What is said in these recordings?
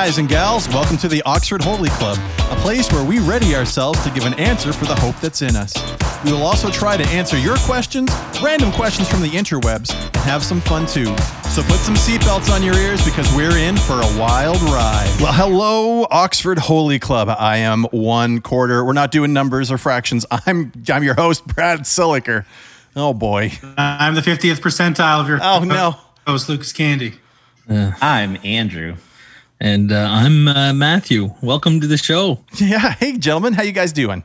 guys and gals. Welcome to the Oxford Holy Club, a place where we ready ourselves to give an answer for the hope that's in us. We will also try to answer your questions, random questions from the interwebs, and have some fun too. So put some seatbelts on your ears because we're in for a wild ride. Well, hello, Oxford Holy Club. I am one quarter. We're not doing numbers or fractions. I'm I'm your host, Brad Siliker. Oh boy. I'm the 50th percentile of your Oh no. host, Lucas Candy. I'm Andrew. And uh, I'm uh, Matthew. Welcome to the show. Yeah. Hey, gentlemen, how you guys doing?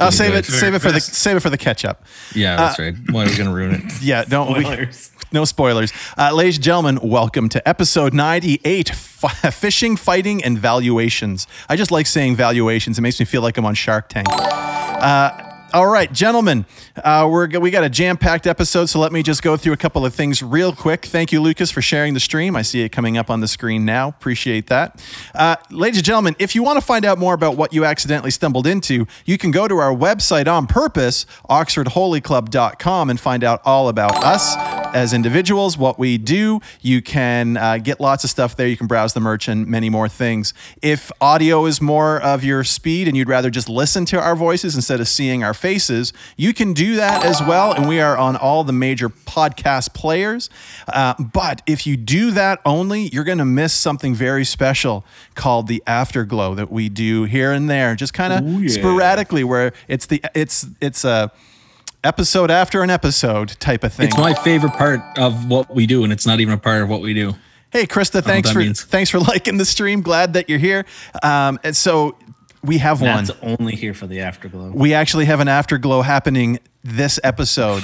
I'll save it. Save it for the Best. save it for the ketchup. Yeah, that's right. Why are we going to ruin it? Yeah, don't we- Spoilers. no spoilers. Uh, ladies and gentlemen, welcome to episode 98 F- Fishing, Fighting, and Valuations. I just like saying valuations. It makes me feel like I'm on Shark Tank. Uh, all right, gentlemen, uh, we're we got a jam-packed episode, so let me just go through a couple of things real quick. Thank you, Lucas, for sharing the stream. I see it coming up on the screen now. Appreciate that. Uh, ladies and gentlemen, if you want to find out more about what you accidentally stumbled into, you can go to our website on purpose, oxfordholyclub.com, and find out all about us as individuals, what we do. You can uh, get lots of stuff there. You can browse the merch and many more things. If audio is more of your speed and you'd rather just listen to our voices instead of seeing our faces, you can do that as well. And we are on all the major podcast players. Uh, but if you do that only, you're going to miss something very special called the afterglow that we do here and there, just kind of sporadically, where it's the it's it's a episode after an episode type of thing. It's my favorite part of what we do, and it's not even a part of what we do. Hey, Krista, thanks for means. thanks for liking the stream. Glad that you're here. Um, and so we have one. That's only here for the afterglow. We actually have an afterglow happening this episode.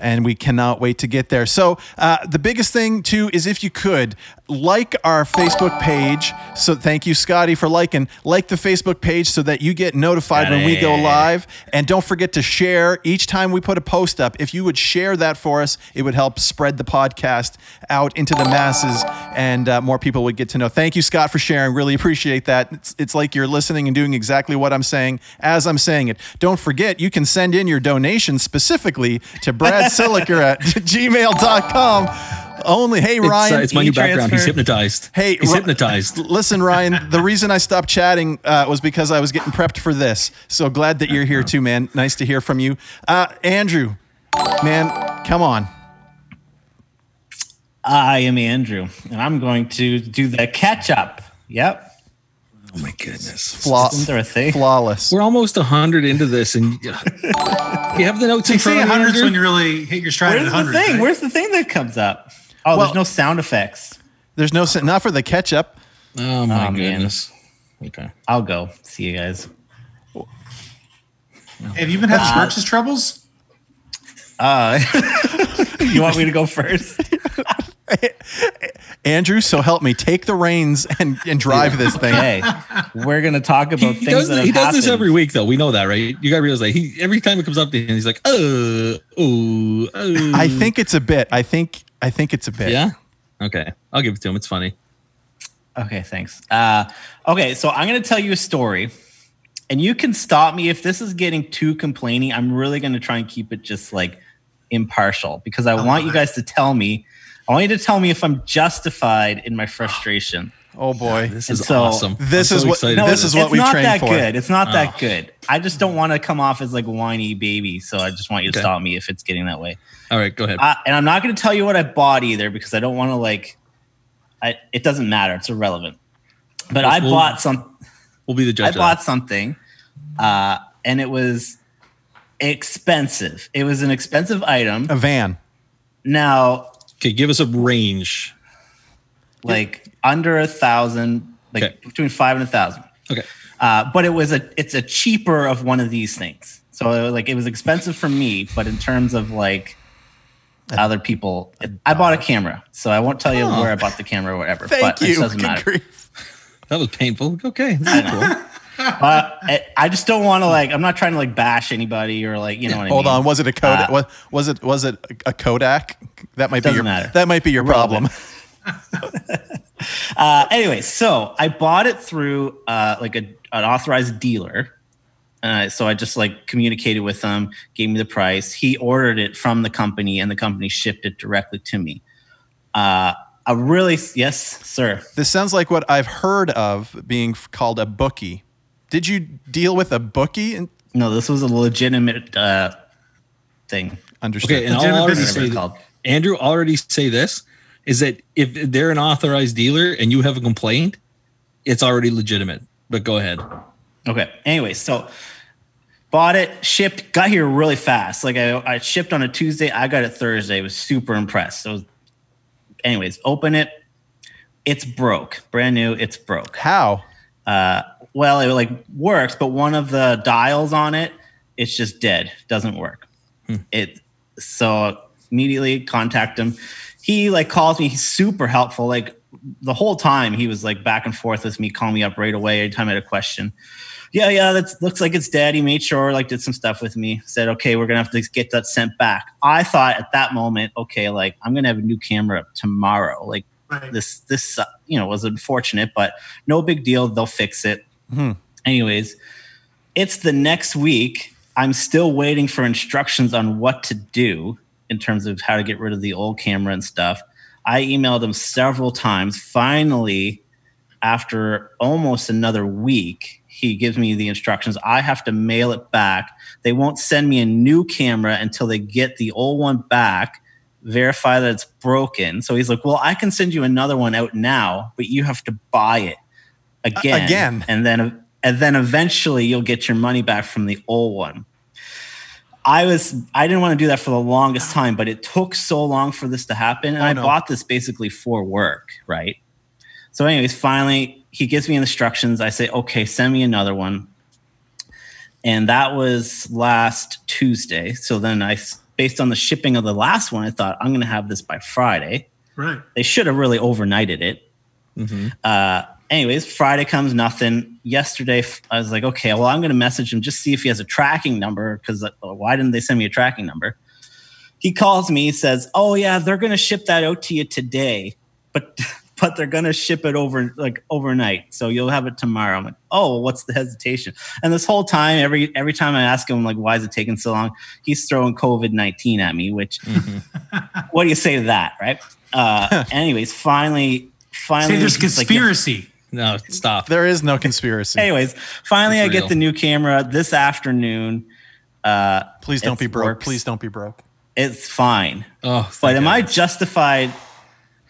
And we cannot wait to get there. So, uh, the biggest thing, too, is if you could like our Facebook page. So, thank you, Scotty, for liking. Like the Facebook page so that you get notified when we go live. And don't forget to share each time we put a post up. If you would share that for us, it would help spread the podcast out into the masses and uh, more people would get to know. Thank you, Scott, for sharing. Really appreciate that. It's, it's like you're listening and doing exactly what I'm saying as I'm saying it. Don't forget, you can send in your donation specifically to Brad Siliker at gmail.com. Only, hey, It's, uh, Ryan. it's my new background. He's hypnotized. Hey, he's Ri- hypnotized. Listen, Ryan, the reason I stopped chatting uh, was because I was getting prepped for this. So glad that you're here too, man. Nice to hear from you. Uh, Andrew, man, come on. I am Andrew, and I'm going to do the catch up. Yep. Oh my goodness. Flaw- Isn't there a thing? flawless. We're almost hundred into this, and you have the notes They in say front of you, hundreds when you really hit your stride Where's at the thing? right? Where's the thing that comes up? Oh, Well- there's no sound effects. There's no, sen- not for the ketchup. Oh my Oh, man. goodness. Okay. I'll go. See you guys. Have you been having purchase troubles? Uh, you want me to go first? Andrew, so help me. Take the reins and, and drive this thing. Hey, We're going to talk about He things does, that have he does this every week, though. We know that, right? You got to realize that he every time it comes up to him, he's like, "Oh, oh, oh." I think it's a bit. I think I think it's a bit. Yeah. Okay, I'll give it to him. It's funny. Okay, thanks. Uh, okay, so I'm going to tell you a story, and you can stop me if this is getting too complaining. I'm really going to try and keep it just like impartial because I want you guys to tell me. I want you to tell me if I'm justified in my frustration. Oh boy. This is so- awesome. This I'm is so what- excited No, for this is what it's we not trained that for. good. It's not Oh. that good. I just don't want to come off as like whiny baby. So I just want you to Okay. stop me if it's getting that way. All right, go ahead. Uh, and I'm not going to tell you what I bought either because I don't want to like. I, it doesn't matter. It's irrelevant. But I Well, bought some. we'll be the I judge. of bought that. something, uh, and it was expensive. It was an expensive item. A van. Now, Okay, give us a range. like under a thousand, like Okay. between five and a thousand. Okay. Uh, but it was a it's a cheaper of one of these things. So it was like it was expensive for me, but in terms of like other people, I bought a camera. So I won't tell you Oh. where I bought the camera or whatever. Thank but you. It doesn't Good matter. grief. That was painful. Okay. that's cool. But I, I just don't want to like. I'm not trying to like bash anybody or like you know what I Hold mean. on. Was it a Kodak? Uh, was, was it was it a Kodak? That might be your matter. that might be your problem. Uh, anyway, so I bought it through uh, like a, an authorized dealer. Uh, so I just like communicated with him, gave me the price. He ordered it from the company, and the company shipped it directly to me. Uh, a really yes, sir. This sounds like what I've heard of being called a bookie. Did you deal with a bookie? And No, this was a legitimate uh, thing. understood. Okay, and I'll already say, called. Andrew, already say this is that if they're an authorized dealer and you have a complaint, it's already legitimate. But go ahead. Okay. Anyway, so bought it, shipped, got here really fast. Like I, I shipped on a Tuesday, I got it Thursday. Was super impressed. So, anyways, open it. It's broke, brand new. It's broke. How? Uh, well, it like works, but one of the dials on it, it's just dead. Doesn't work. It so immediately contact him. He like calls me. He's super helpful. Like the whole time he was like back and forth with me, calling me up right away anytime I had a question. Yeah, yeah, that looks like it's dead. He made sure, like, did some stuff with me. Said, okay, we're gonna have to get that sent back. I thought at that moment, okay, like I'm gonna have a new camera tomorrow. Like Right. this this uh, you know was unfortunate but no big deal they'll fix it anyways it's the next week. I'm still waiting for instructions on what to do in terms of how to get rid of the old camera and stuff. I emailed him several times. Finally after almost another week he gives me the instructions. I have to mail it back. They won't send me a new camera until they get the old one back verify that it's broken. So he's like, "Well, I can send you another one out now, but you have to buy it again, again. and then and then eventually you'll get your money back from the old one." I was I didn't want to do that for the longest time, but it took so long for this to happen, and Oh, I no. bought this basically for work, right? So, anyways, finally he gives me instructions. I say, "Okay, send me another one." And that was last Tuesday. So then I, based on the shipping of the last one, I thought I'm going to have this by Friday. Right. They should have really overnighted it. Uh, anyways, Friday comes, nothing. Yesterday, I was like, okay, well, I'm going to message him just see if he has a tracking number because why didn't they send me a tracking number? He calls me, says, oh yeah, they're going to ship that out to you today, but but they're going to ship it over like overnight, so you'll have it tomorrow. I'm like, oh, what's the hesitation? And this whole time, every every time I ask him like, why is it taking so long? He's throwing COVID nineteen at me, which what do you say to that, right? Uh, anyways, finally, finally, Say there's conspiracy. like, "Yeah." Conspiracy. No, stop. There is no conspiracy. anyways, finally, I It's get the new camera this afternoon. Uh, Please don't be broke. works. Please don't be broke. it's fine, Oh, but thank am I justified?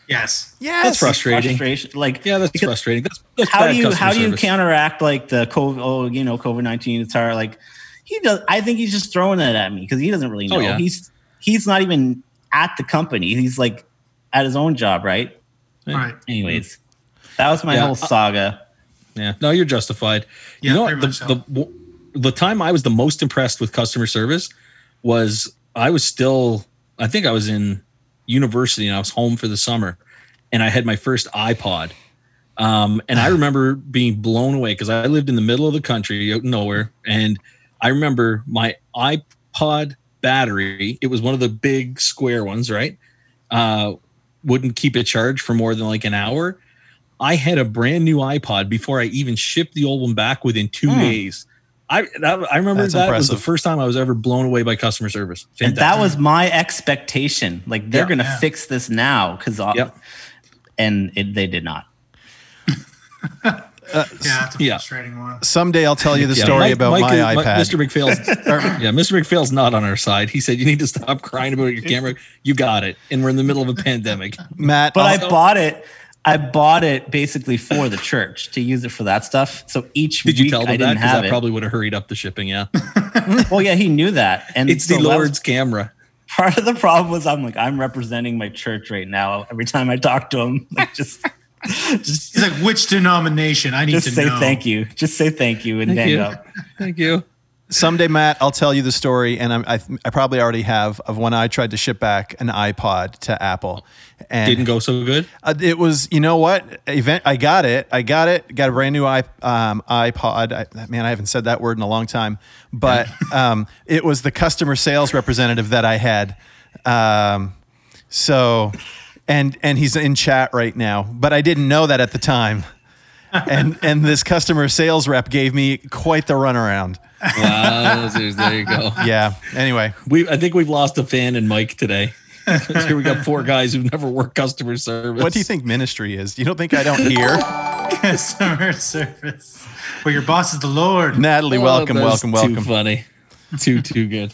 Yes. Yes. That's frustrating. Frustration, like Yeah, that's because frustrating. That's, that's how bad do you customer how do you service. counteract like the COVID? Oh, you know, COVID nineteen. It's hard. Like he does. I think he's just throwing it at me because he doesn't really know. Oh, yeah. He's he's not even at the company. He's like at his own job, right? Yeah. Right. Anyways, that was my Yeah, whole uh, saga. Yeah, no, you're justified. Yeah, you know what? The, so. the the time I was the most impressed with customer service was I was still I think I was in university and I was home for the summer and I had my first iPod. Um, and I remember being blown away because I lived in the middle of the country out in nowhere. And I remember my iPod battery, it was one of the big square ones, right? Uh, wouldn't keep it charged for more than like an hour. I had a brand new iPod before I even shipped the old one back within two Hmm. days. I that, I remember That's that was the first time I was ever blown away by customer service. And that was my expectation. Like they're Yeah. gonna Yeah. fix this now because Yep. and it, they did not. Yeah, it's a Yeah. frustrating one. Someday I'll tell you the Yeah, story Mike- about Mike my is- iPad. Mr. McPhail's, yeah, Mr. McPhail's not on our side. He said you need to stop crying about your camera. You got it, and we're in the middle of a pandemic. Matt, But I'll- I bought it. I bought it basically for the church to use it for that stuff. So each Did you week tell I them that? didn't Because have that it. probably would have hurried up the shipping. Yeah, well, yeah, he knew that, and it's so the Lord's camera. part of the problem was I'm like I'm representing my church right now. Every time I talk to him, like just just He's like, which denomination? I need just to say know. thank you. Just say thank you and Thank hang you. up. Thank you. Someday, Matt, I'll tell you the story, and I'm, I, I probably already have of when I tried to ship back an iPod to Apple, and Didn't go so good. Uh, it was, you know what? Event. I got it. I got it. Got a brand new i um, iPod. I, man, I haven't said that word in a long time. But um, it was the customer sales representative that I had. Um, so, and and he's in chat right now. But I didn't know that at the time. And and this customer sales rep gave me quite the runaround. Wow, there you go. Yeah. Anyway, We I think we've lost a fan in Mike today. Here we got four guys who've never worked customer service. What do you think ministry is? You don't think I don't hear? Customer service. Well, your boss is the Lord. Natalie, Oh, welcome, that's welcome, Too welcome. funny. Too too good.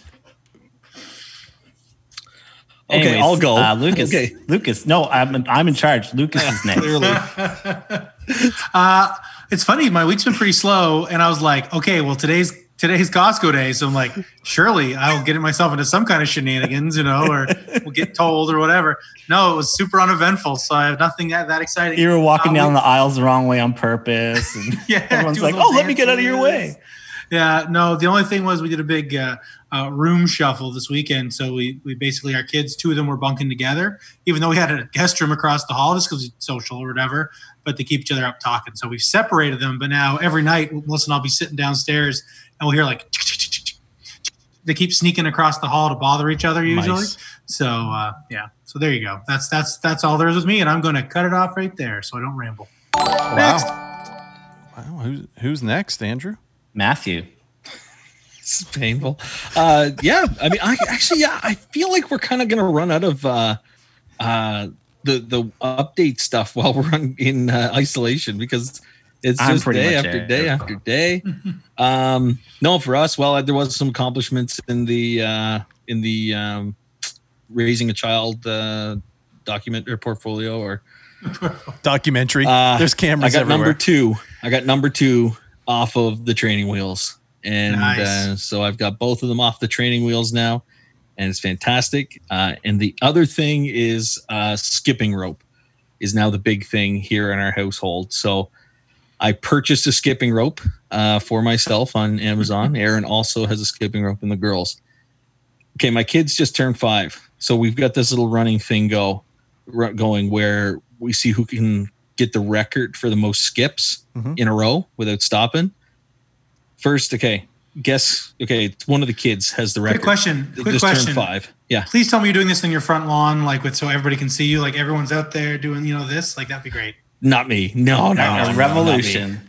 Okay, Anyways, I'll go. Uh, Lucas. Okay. Lucas. No, I'm in, I'm in charge. Lucas is next. Clearly. Uh, it's funny. My week's been pretty slow, and I was like, okay, well, today's today's Costco day, so I'm like, surely I'll get myself into some kind of shenanigans, you know, or we'll get told or whatever. No, it was super uneventful, so I have nothing that, that exciting. You were walking down we- the aisles the wrong way on purpose. And Yeah, everyone's like, "Oh, let me get out of your way." Yeah, no. The only thing was we did a big uh, uh, room shuffle this weekend. So we we basically our kids, two of them were bunking together, even though we had a guest room across the hall just because it's social or whatever. But they keep each other up talking. So we've separated them. But now every night, Melissa and I'll be sitting downstairs and we'll hear like they keep sneaking across the hall to bother each other usually. Nice. So uh, yeah. So there you go. That's that's that's all there is with me, and I'm going to cut it off right there so I don't ramble. Next. Wow. Who's who's next, Andrew? Matthew. It's painful. Uh, yeah, I mean, I actually, yeah, I feel like we're kind of gonna run out of uh, uh, the the update stuff while we're on, in uh, isolation because it's I'm just day after there. day after day. um, no, for us, well, there was some accomplishments in the uh, in the um, raising a child uh, document or portfolio or Documentary. Uh, There's cameras. I got everywhere. number two. I got number two off of the training wheels, and Nice. uh, so I've got both of them off the training wheels now, and it's fantastic. Uh, and the other thing is uh, skipping rope is now the big thing here in our household. So I purchased a skipping rope uh, for myself on Amazon. Aaron also has a skipping rope, and the girls. Okay, my kids just turned five, so we've got this little running thing go going where we see who can get the record for the most skips Mhm. in a row without stopping. First, okay, guess. Okay, it's one of the kids has the record. Quick question. They Quick just question. five. Yeah, Please tell me you're doing this in your front lawn, like with so everybody can see you, like everyone's out there doing, you know, this. Like that'd be great. not me. No, no, no, no, revolution.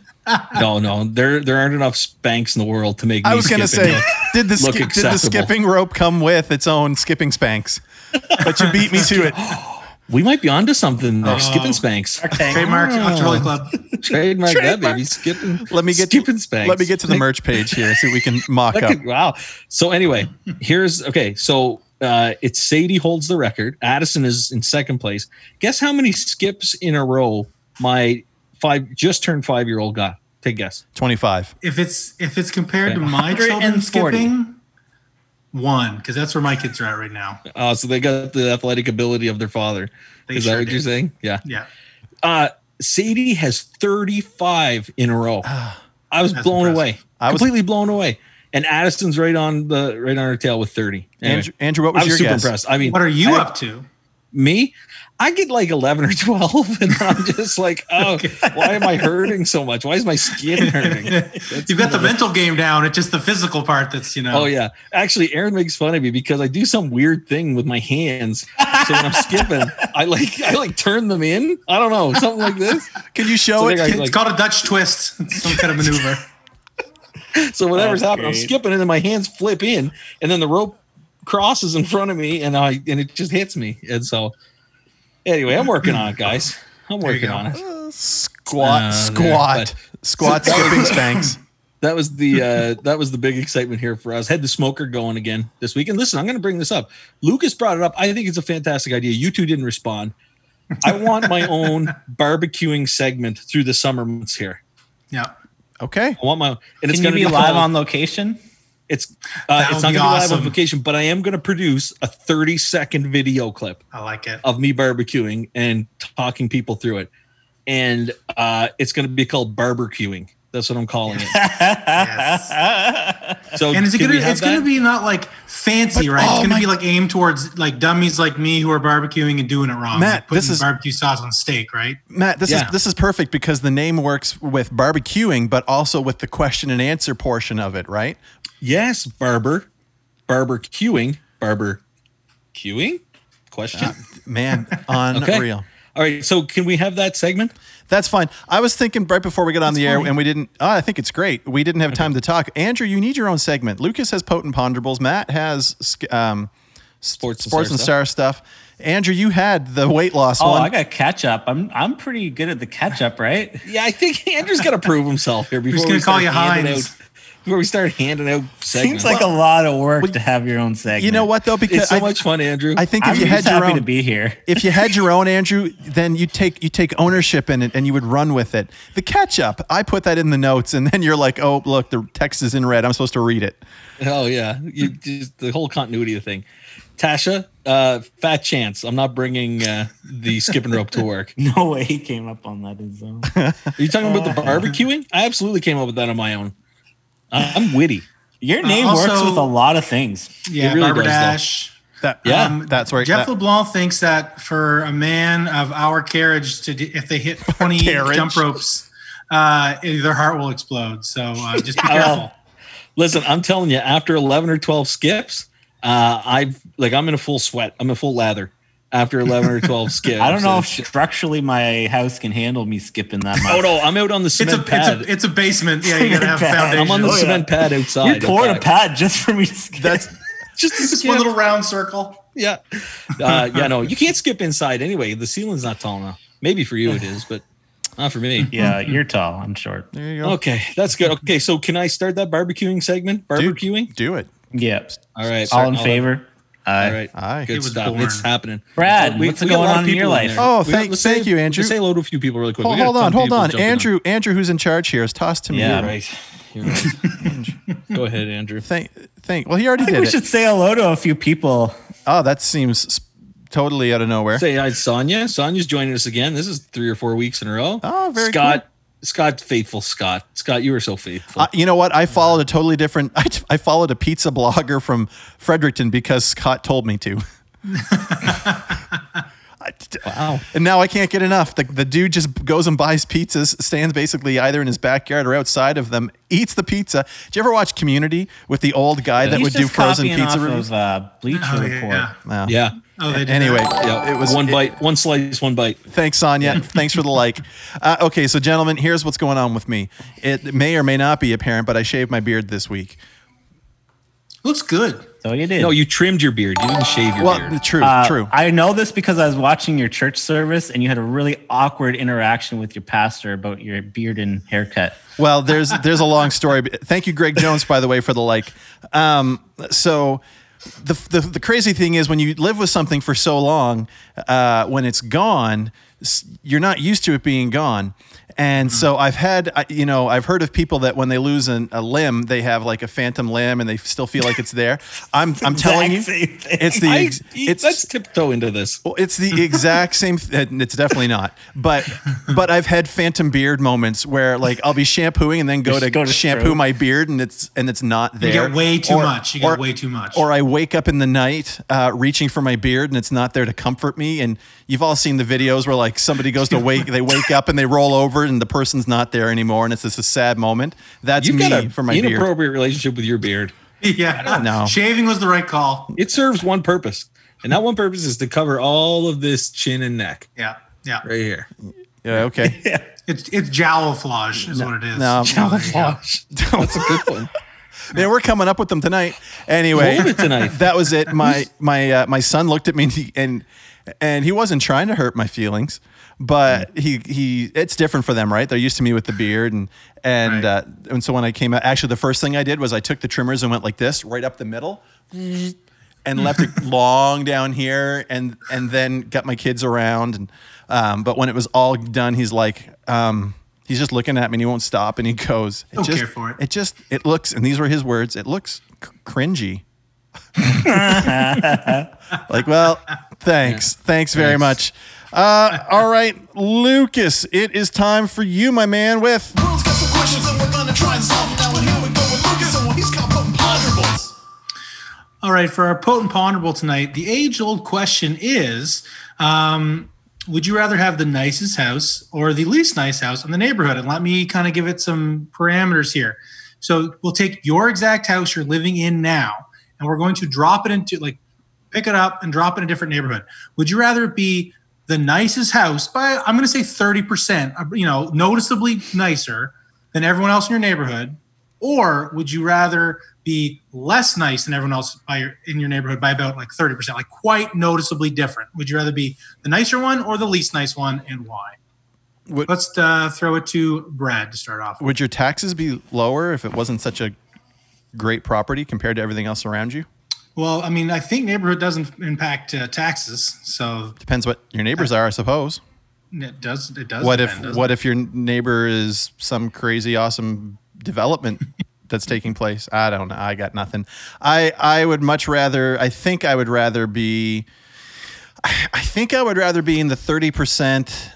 No, no, there there aren't enough Spanx in the world to make. I me was gonna say, look- did the look ski- did the skipping rope come with its own skipping Spanx? But you beat me to it. we might be onto something. there. Oh. skipping Spanx. Trademark Oh. Oxford Holy Club. Trademark, that baby. Skipping. Let me get skipping Spanx. Let me get to the merch page here so we can mock up. could- wow. So anyway, here's okay. So uh, it's Sadie holds the record. Addison is in second place. Guess how many skips in a row my five just turned five year old got? Take a guess. Twenty five. If it's if it's compared Okay. to my children 140. skipping, one because that's where my kids are at right now. Uh, so they got the athletic ability of their father. They is sure that what did. you're saying? Yeah. Yeah. Uh, Sadie has 35 in a row. I was That's blown impressive. away. I was- completely blown away. And Addison's right on the right on her tail with 30. Anyway, Andrew, Andrew, what was, I was your super guess? impressed. I mean, What are you I- up to? Me i get like 11 or 12 and i'm just like oh why am i hurting so much why is my skin hurting You've got the mental game down. It's just the physical part that's you know. oh yeah actually aaron makes fun of me because i do some weird thing with my hands so when i'm skipping i like i like turn them in i don't know something like this Can you show So it? they It's like- called a Dutch twist. Some kind of maneuver. so whatever's That's happening i'm skipping and then my hands flip in and then the rope crosses in front of me and i and it just hits me and so anyway i'm working on it guys i'm working on it Uh, squat, Uh, there, squat, squat, skipping Spanx. that was the uh that was the big excitement here for us. Had the smoker going again this week. And listen, I'm going to bring this up. Lucas brought it up. I think it's a fantastic idea. You two didn't respond. I want my own barbecuing segment through the summer months here. Yeah. Okay. I want my and it's Can you going to be be live called- on location? It's uh, it's not going to be live on vacation, but I am going to produce a 30 second video clip I like it. of me barbecuing and talking people through it, and uh, it's going to be called barbecuing. That's what I'm calling it. So And is it gonna? we have It's gonna be not like fancy, But- right? oh it's gonna be like aimed towards like dummies like me who are barbecuing and doing it wrong. Matt, like putting this is- barbecue sauce on steak, right? Matt, this Yeah. is this is perfect because the name works with barbecuing, but also with the question and answer portion of it, right? Yes, barber, barbecuing, barber queuing? Question. Uh, man, unreal. All right. So can we have that segment? That's fine. I was thinking right before we got on That's the air, fine. and we didn't. Oh, I think it's great. We didn't have time to talk. Andrew, you need your own segment. Lucas has potent ponderables. Matt has um, Sports and sports Star and star stuff. Andrew, you had the weight loss Oh, one. I got catch up. I'm I'm pretty good at the catch up, right? Yeah, I think Andrew's got to prove himself here before just we gonna call you handing Heinz. out. Before we start handing out segments. Seems like a lot of work to have your own segment. you know what though? Because it's so I, much fun, Andrew. I think if I'm you had your happy own, to be here. if you had your own Andrew, then you take you take ownership in it and you would run with it. The catch up, I put that in the notes, and then you're like, oh look, the text is in red. I'm supposed to read it. Oh yeah, you just the whole continuity of the thing. Tasha, uh, fat chance. I'm not bringing uh, the skipping rope to work. No way he came up on that in his own. Are you talking about the barbecuing? I absolutely came up with that on my own. I- I'm witty. Your name also- works with a lot of things. Yeah, really Barbara does, though. Dash. That Yeah. Um, that's where Jeff that- LeBlanc thinks that for a man of our carriage to d- if they hit 20 jump ropes, uh, their heart will explode. So uh, just be careful. Listen, I'm telling you, after 11 or 12 skips, uh, I've like I'm in a full sweat. I'm in a full lather after 11 or 12 skips. I don't know if structurally my house can handle me skipping that much. Oh no, I'm out on the It's a, cement it's pad. a it's a basement. Yeah, you gotta have Cement foundation. I'm on the Oh, yeah. cement pad outside. You're pouring a pad just for me to skip. that's Just a Just skip. one little round circle. yeah. Uh, yeah, no, you can't skip inside anyway. The ceiling's not tall enough. Maybe for you it is, but not for me. yeah, you're tall. I'm short. there you go. Okay, that's good. Okay, so can I start that barbecuing segment? Do- Barbecuing? do it. Yeah. All right. All in I'll- favor? All right. Aye. Good It was stuff. born. It's happening. Brad, We- what's we going on in your life? there. Oh, We got- thank- let's thank say- you, Andrew. let's say hello to a few people really quick. Well, hold on, hold on. jumping Andrew, Andrew, who's in charge here, is tossed to me. Yeah. Right. Right. Go ahead, Andrew. Thank, thank. Well, he already I think did we it. should say hello to a few people. Oh, that seems totally out of nowhere. Say hi, to Sonia. Sonia's joining us again. This is three or four weeks in a row. Oh, very Scott. Scott, faithful Scott. Scott, you were so faithful. Uh, you know what? I followed a totally different. I, I followed a pizza blogger from Fredericton because Scott told me to. I- wow. And now I can't get enough. The, the dude just goes and buys pizzas, stands basically either in his backyard or outside of them, eats the pizza. Did you ever watch Community with the old guy that He's would do just frozen copying pizza off reviews? of uh, Bleacher Oh, yeah, Report. yeah. Wow. Yeah. Oh, they did Anyway, that. Yeah. it was one it- bite, one slice, one bite. Thanks, Sonia. Thanks for the like. Uh, okay, so gentlemen, here's what's going on with me. It may or may not be apparent, but I shaved my beard this week. looks good. So you did. No, you trimmed your beard. You didn't shave your Well, beard. Well, true, Uh, true. I know this because I was watching your church service and you had a really awkward interaction with your pastor about your beard and haircut. Well, there's there's a long story. Thank you, Greg Jones, by the way, for the like. Um, so. The, the, the crazy thing is when you live with something for so long, uh, when it's gone, you're not used to it being gone. And so I've had, you know, I've heard of people that when they lose an, a limb, they have like a phantom limb and they still feel like it's there. I'm, I'm telling you, thing. it's the, I, it's, let's tiptoe into this. Well, it's the exact same. Th- it's definitely not. But but I've had phantom beard moments where like I'll be shampooing and then go to, go to shampoo my beard and it's and it's not there. You get way too Or- much. You get or- way too much. Or I wake up in the night uh, reaching for my beard and it's not there to comfort me. And you've all seen the videos where like somebody goes to wake, they wake up and they roll over and the person's not there anymore, and it's just a sad moment. That's You've me got a for my beard. inappropriate relationship with your beard. yeah, know. Shaving was the right call. It serves one purpose, and that one purpose is to cover all of this chin and neck Yeah, yeah. right here. Yeah. Okay. It's it's jowlflage is what it is. no. Camouflage. That's a good one. Man, we're coming up with them tonight. Anyway, tonight. that was it. My my uh, my son looked at me and he, and and he wasn't trying to hurt my feelings, but he he it's different for them, right? They're used to me with the beard and and Right. uh, and so when I came out, actually the first thing I did was I took the trimmers and went like this, right up the middle. And left it long down here, and and then got my kids around, and um, but when it was all done, he's like, um, he's just looking at me, and he won't stop, and he goes, it Don't just, care for it. It just, it looks, and these were his words. It looks c- cringy. like, well, thanks. Thanks very much. Uh, all right, Lucas, it is time for you, my man, with. World's got some questions and we're gonna try and solve now. And here we go with Lucas and he's got potent ponderables. All right, for our potent ponderable tonight, the age-old question is: um, Would you rather have the nicest house or the least nice house in the neighborhood? And let me kind of give it some parameters here. So we'll take your exact house you're living in now, and we're going to drop it into like pick it up and drop it in a different neighborhood. Would you rather it be the nicest house by I'm going to say 30%, uh, you know, noticeably nicer than everyone else in your neighborhood, Or would you rather be less nice than everyone else by your, in your neighborhood by about like 30%, like quite noticeably different? Would you rather be the nicer one or the least nice one and why? Would- Let's uh, throw it to Brad to start off. Would your taxes be lower if it wasn't such a great property compared to everything else around you? Well, I mean, I think neighborhood doesn't impact uh, taxes, so Depends what your neighbors are, I suppose. it does. It does. What depend, if doesn't what it? if your neighbor is some crazy awesome development that's taking place? I don't know. I got nothing. I I would much rather. I think I would rather be. I I think I would rather be in the thirty percent.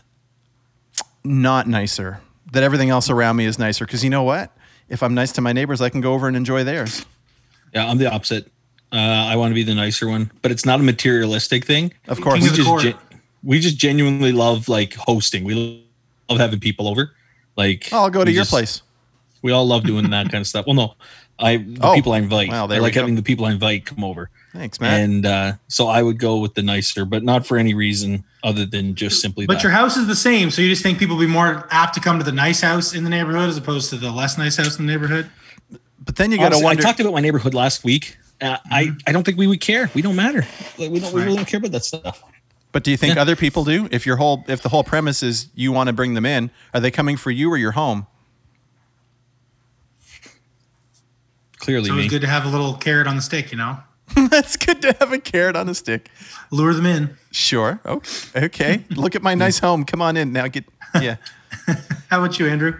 Not nicer. That everything else around me is nicer. Because you know what? If I'm nice to my neighbors, I can go over and enjoy theirs. Yeah, I'm the opposite. Uh, I want to be the nicer one, but it's not a materialistic thing. Of course. We of just gen- we just genuinely love like hosting. We love having people over. Like Oh, I'll go to your just- place. We all love doing that kind of stuff. Well, no, I the Oh, people I invite. well, there I like go. having the people I invite come over, Thanks, Matt. and uh, so I would go with the nicer, but not for any reason other than just simply. But that. your house is the same, so you just think people will be more apt to come to the nice house in the neighborhood as opposed to the less nice house in the neighborhood. but then you got to Honestly, wonder. I talked about my neighborhood last week. Uh, I Mm-hmm. I don't think we would care. We don't matter. Like, we don't. We really don't care about that stuff. But do you think other people do? If your whole if the whole premise is you want to bring them in, are they coming for you or your home? Clearly, So me. it's good to have a little carrot on the stick, you know, That's good to have a carrot on a stick. lure them in. Sure. Okay. Okay. Look at my nice home. Come on in now. Get yeah. How about you, Andrew?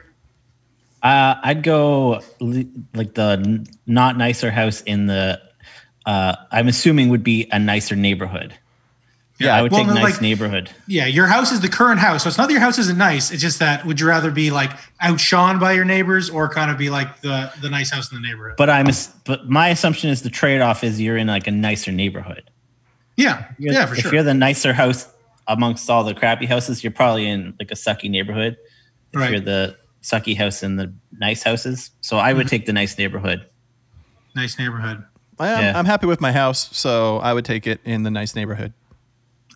Uh, I'd go like the not nicer house in the. Uh, I'm assuming would be a nicer neighborhood. Yeah. I would Well, take nice like- neighborhood. Yeah, your house is the current house, so it's not that your house isn't nice. It's just that would you rather be like outshone by your neighbors or kind of be like the the nice house in the neighborhood? But I'm. But my assumption is the trade off is you're in like a nicer neighborhood. yeah, yeah, for if sure. you're the nicer house amongst all the crappy houses, you're probably in like a sucky neighborhood. If Right. you're the sucky house in the nice houses, so I would Mm-hmm. take the nice neighborhood. nice neighborhood. I am, Yeah. I'm happy with my house, so I would take it in the nice neighborhood.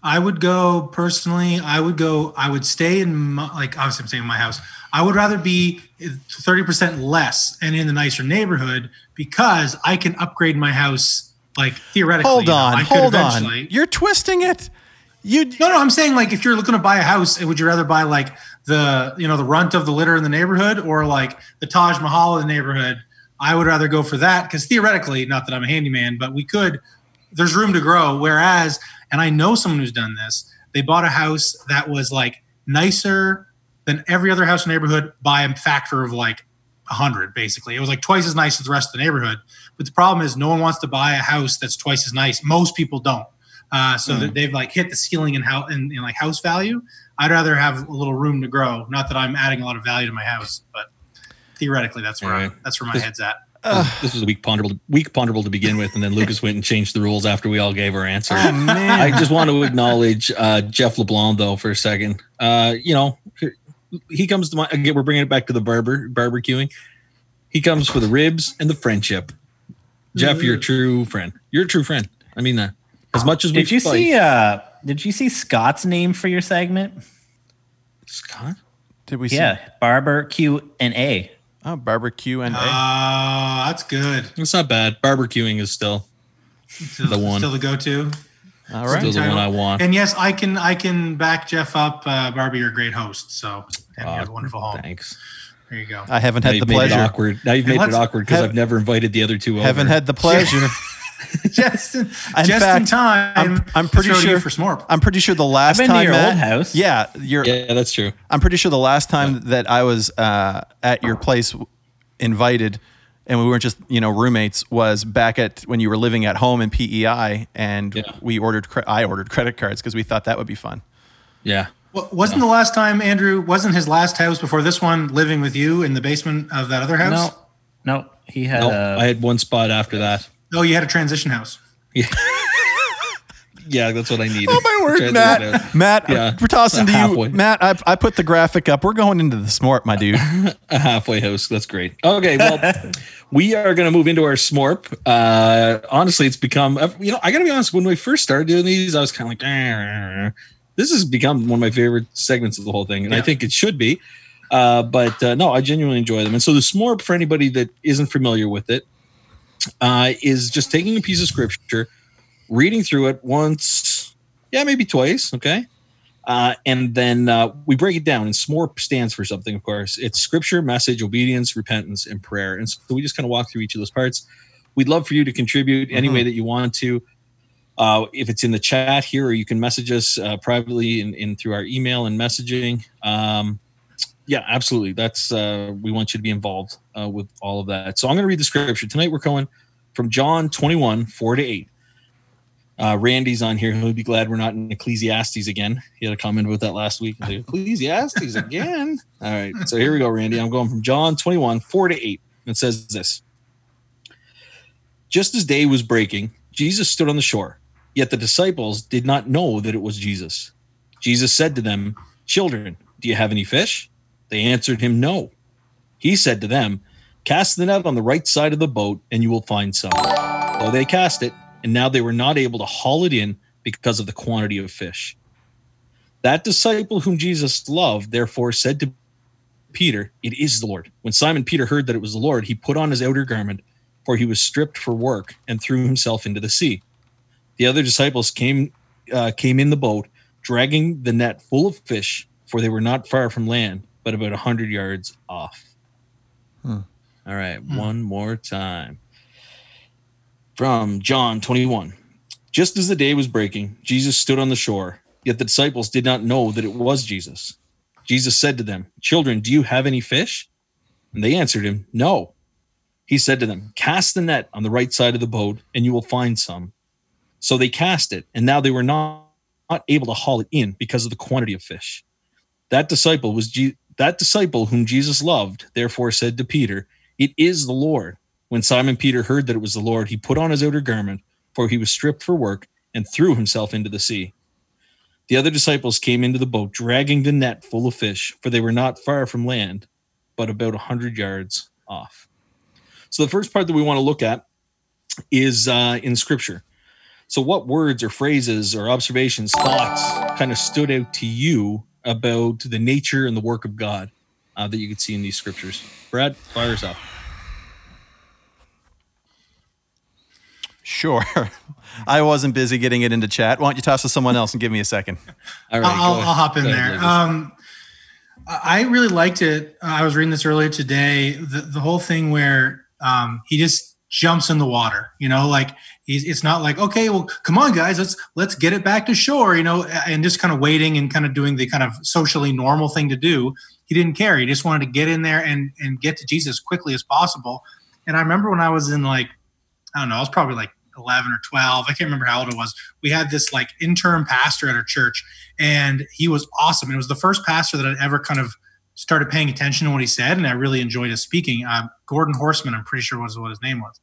I would go personally. I would go. I would stay in my, like obviously I'm staying in my house. I would rather be thirty percent less and in the nicer neighborhood because I can upgrade my house like theoretically. Hold you know, on. I could Hold on. You're twisting it. You No, no, I'm saying like if you're looking to buy a house, would you rather buy like the you know the runt of the litter in the neighborhood or like the Taj Mahal in the neighborhood? I would rather go for that because theoretically, not that I'm a handyman, but we could. There's room to grow. Whereas, and I know someone who's done this. They bought a house that was like nicer than every other house in the neighborhood by a factor of like hundred. Basically, it was like twice as nice as the rest of the neighborhood. But the problem is, no one wants to buy a house that's twice as nice. Most people don't. Uh, so that they've like hit the ceiling in how in, in like house value. I'd rather have a little room to grow. Not that I'm adding a lot of value to my house, but theoretically, that's where All right. I, that's where my head's at. this was a weak ponderable, weak ponderable to begin with, and then Lucas went and changed the rules after we all gave our answer. Oh man. I just want to acknowledge uh, Jeff LeBlanc though for a second. Uh, you know, he comes to my again. We're bringing it back to the barber barbecuing. He comes for the ribs and the friendship. Jeff, you're a true friend. You're a true friend. I mean that. As much as we Did you fight- see? Uh, did you see Scott's name for your segment? Scott? Did we see Yeah, Barber Q and A. oh, barbecue and Uh, that's good. It's not bad. Barbecuing is still Still, The one. still the go-to. all right. still the one I want. And yes, I can I can back Jeff up. Uh, Barbie, you're a great host. So and you have a wonderful home. Thanks. There you go. I haven't Now had the you've made it pleasure. awkward. Now you've And made it awkward because I've never invited the other two over. Haven't had the pleasure. just in, In just in time. I'm, I'm pretty to you sure for Smorp. I'm pretty sure the last been to time your Matt- old house. Yeah, you're. Yeah, that's true. I'm pretty sure the last time that I was uh, at your place, invited, and we weren't just you know roommates, was back at when you were living at home in PEI, and Yeah. we ordered. Cre- I ordered credit cards because we thought that would be fun. Yeah. Well, wasn't the last time Andrew wasn't his last house before this one living with you in the basement of that other house? No, no, he had. No, uh, I had one spot after that. Oh, you had a transition house. Yeah, yeah, that's what I needed. Oh my word, Matt! out. Matt, Yeah. we're tossing to you, Matt. I, I put the graphic up. We're going into the smart, my dude. A halfway house. That's great. Okay, well, we are going to move into our smorp. Uh, honestly, it's become, you know, I got to be honest, when we first started doing these, I was kind of like, "Eh." this has become one of my favorite segments of the whole thing, and I think it should be. Uh, but uh, no, I genuinely enjoy them. And so the smorp, for anybody that isn't familiar with it, uh, is just taking a piece of scripture, reading through it once, yeah, maybe twice, okay, uh, and then uh, we break it down. And s'more stands for something, of course. It's scripture, message, obedience, repentance, and prayer. And so we just kind of walk through each of those parts. We'd love for you to contribute any way that you want to. Uh, if it's in the chat here, or you can message us uh, privately in, in through our email and messaging. Um, yeah, absolutely. That's uh, we want you to be involved uh, with all of that. So I'm going to read the scripture tonight. We're going from John 21, 4 to 8. Uh, Randy's on here. He'll be glad we're not in Ecclesiastes again. He had a comment about that last week. Ecclesiastes again. All right. So here we go, Randy. I'm going from John 21, 4 to 8. It says this Just as day was breaking, Jesus stood on the shore, yet the disciples did not know that it was Jesus. Jesus said to them, Children, do you have any fish? They answered him, No. He said to them, Cast the net on the right side of the boat, and you will find some. So they cast it, and now they were not able to haul it in because of the quantity of fish. That disciple whom Jesus loved, therefore, said to Peter, It is the Lord. When Simon Peter heard that it was the Lord, he put on his outer garment, for he was stripped for work, and threw himself into the sea. The other disciples came uh, came in the boat, dragging the net full of fish, for they were not far from land, but about a hundred yards off. Hmm. All right, hmm. one more time. From John 21. Just as the day was breaking, Jesus stood on the shore, yet the disciples did not know that it was Jesus. Jesus said to them, Children, do you have any fish? And they answered him, No. He said to them, Cast the net on the right side of the boat, and you will find some. So they cast it, and now they were not, not able to haul it in because of the quantity of fish. That disciple was Je- that disciple whom Jesus loved, therefore said to Peter, It is the Lord. When Simon Peter heard that it was the Lord, he put on his outer garment, for he was stripped for work, and threw himself into the sea. The other disciples came into the boat, dragging the net full of fish, for they were not far from land, but about a hundred yards off. So the first part that we want to look at is uh, in Scripture. So, what words or phrases or observations, thoughts kind of stood out to you about the nature and the work of God uh, that you could see in these scriptures? Brad, fire us up. Sure. I wasn't busy getting it into chat. Why don't you toss to someone else and give me a second? All right, I'll, I'll hop in Go there. Um, I really liked it. Uh, I was reading this earlier today. The, the whole thing where um, he just jumps in the water. You know, like he's. It's not like okay, well, come on, guys, let's let's get it back to shore. You know, and just kind of waiting and kind of doing the kind of socially normal thing to do. He didn't care. He just wanted to get in there and and get to Jesus as quickly as possible. And I remember when I was in like, I don't know, I was probably like 11 or 12. I can't remember how old it was. We had this like interim pastor at our church, and he was awesome. And it was the first pastor that I'd ever kind of started paying attention to what he said, and I really enjoyed his speaking. Uh, Gordon Horseman, I'm pretty sure was what his name was.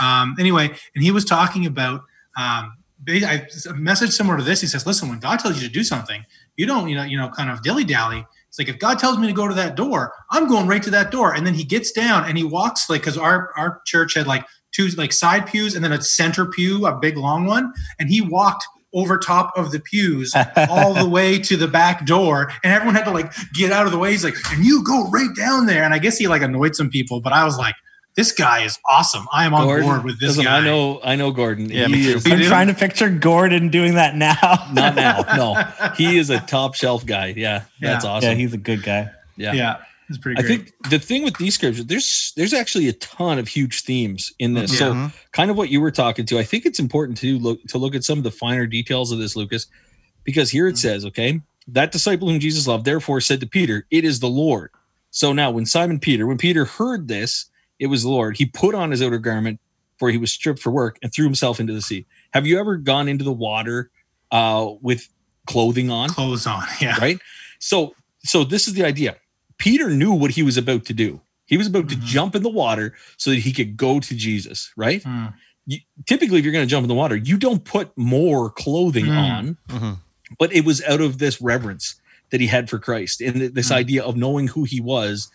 Um, anyway, and he was talking about um, I- a message similar to this. He says, "Listen, when God tells you to do something, you don't, you know, you know, kind of dilly dally." It's like if God tells me to go to that door, I'm going right to that door. And then he gets down and he walks like because our our church had like two like side pews and then a center pew, a big long one, and he walked over top of the pews all the way to the back door and everyone had to like get out of the way he's like and you go right down there and i guess he like annoyed some people but i was like this guy is awesome i am on Gordon, board with this guy I know, I know Gordon. Yeah, he me too. is I'm do? trying to picture Gordon doing that now. not now. No, he is a top shelf guy. Yeah, that's Yeah. awesome. Yeah, he's a good guy. yeah. yeah it's pretty I think the thing with these scriptures, there's there's actually a ton of huge themes in this. So Mhm. kind of what you were talking to, I think it's important to look to look at some of the finer details of this, Lucas, because here it says, okay, that disciple whom Jesus loved, therefore said to Peter, It is the Lord. So now when Simon Peter, when Peter heard this, it was the Lord, he put on his outer garment, for he was stripped for work, and threw himself into the sea. Have you ever gone into the water uh, with clothing on? clothes on yeah right so so this is the idea peter knew what he was about to do he was about to Mhm. jump in the water so that he could go to jesus right Hmm. you, typically if you're going to jump in the water you don't put more clothing Mm. on Mhm. but it was out of this reverence that he had for christ and this Mm. idea of knowing who he was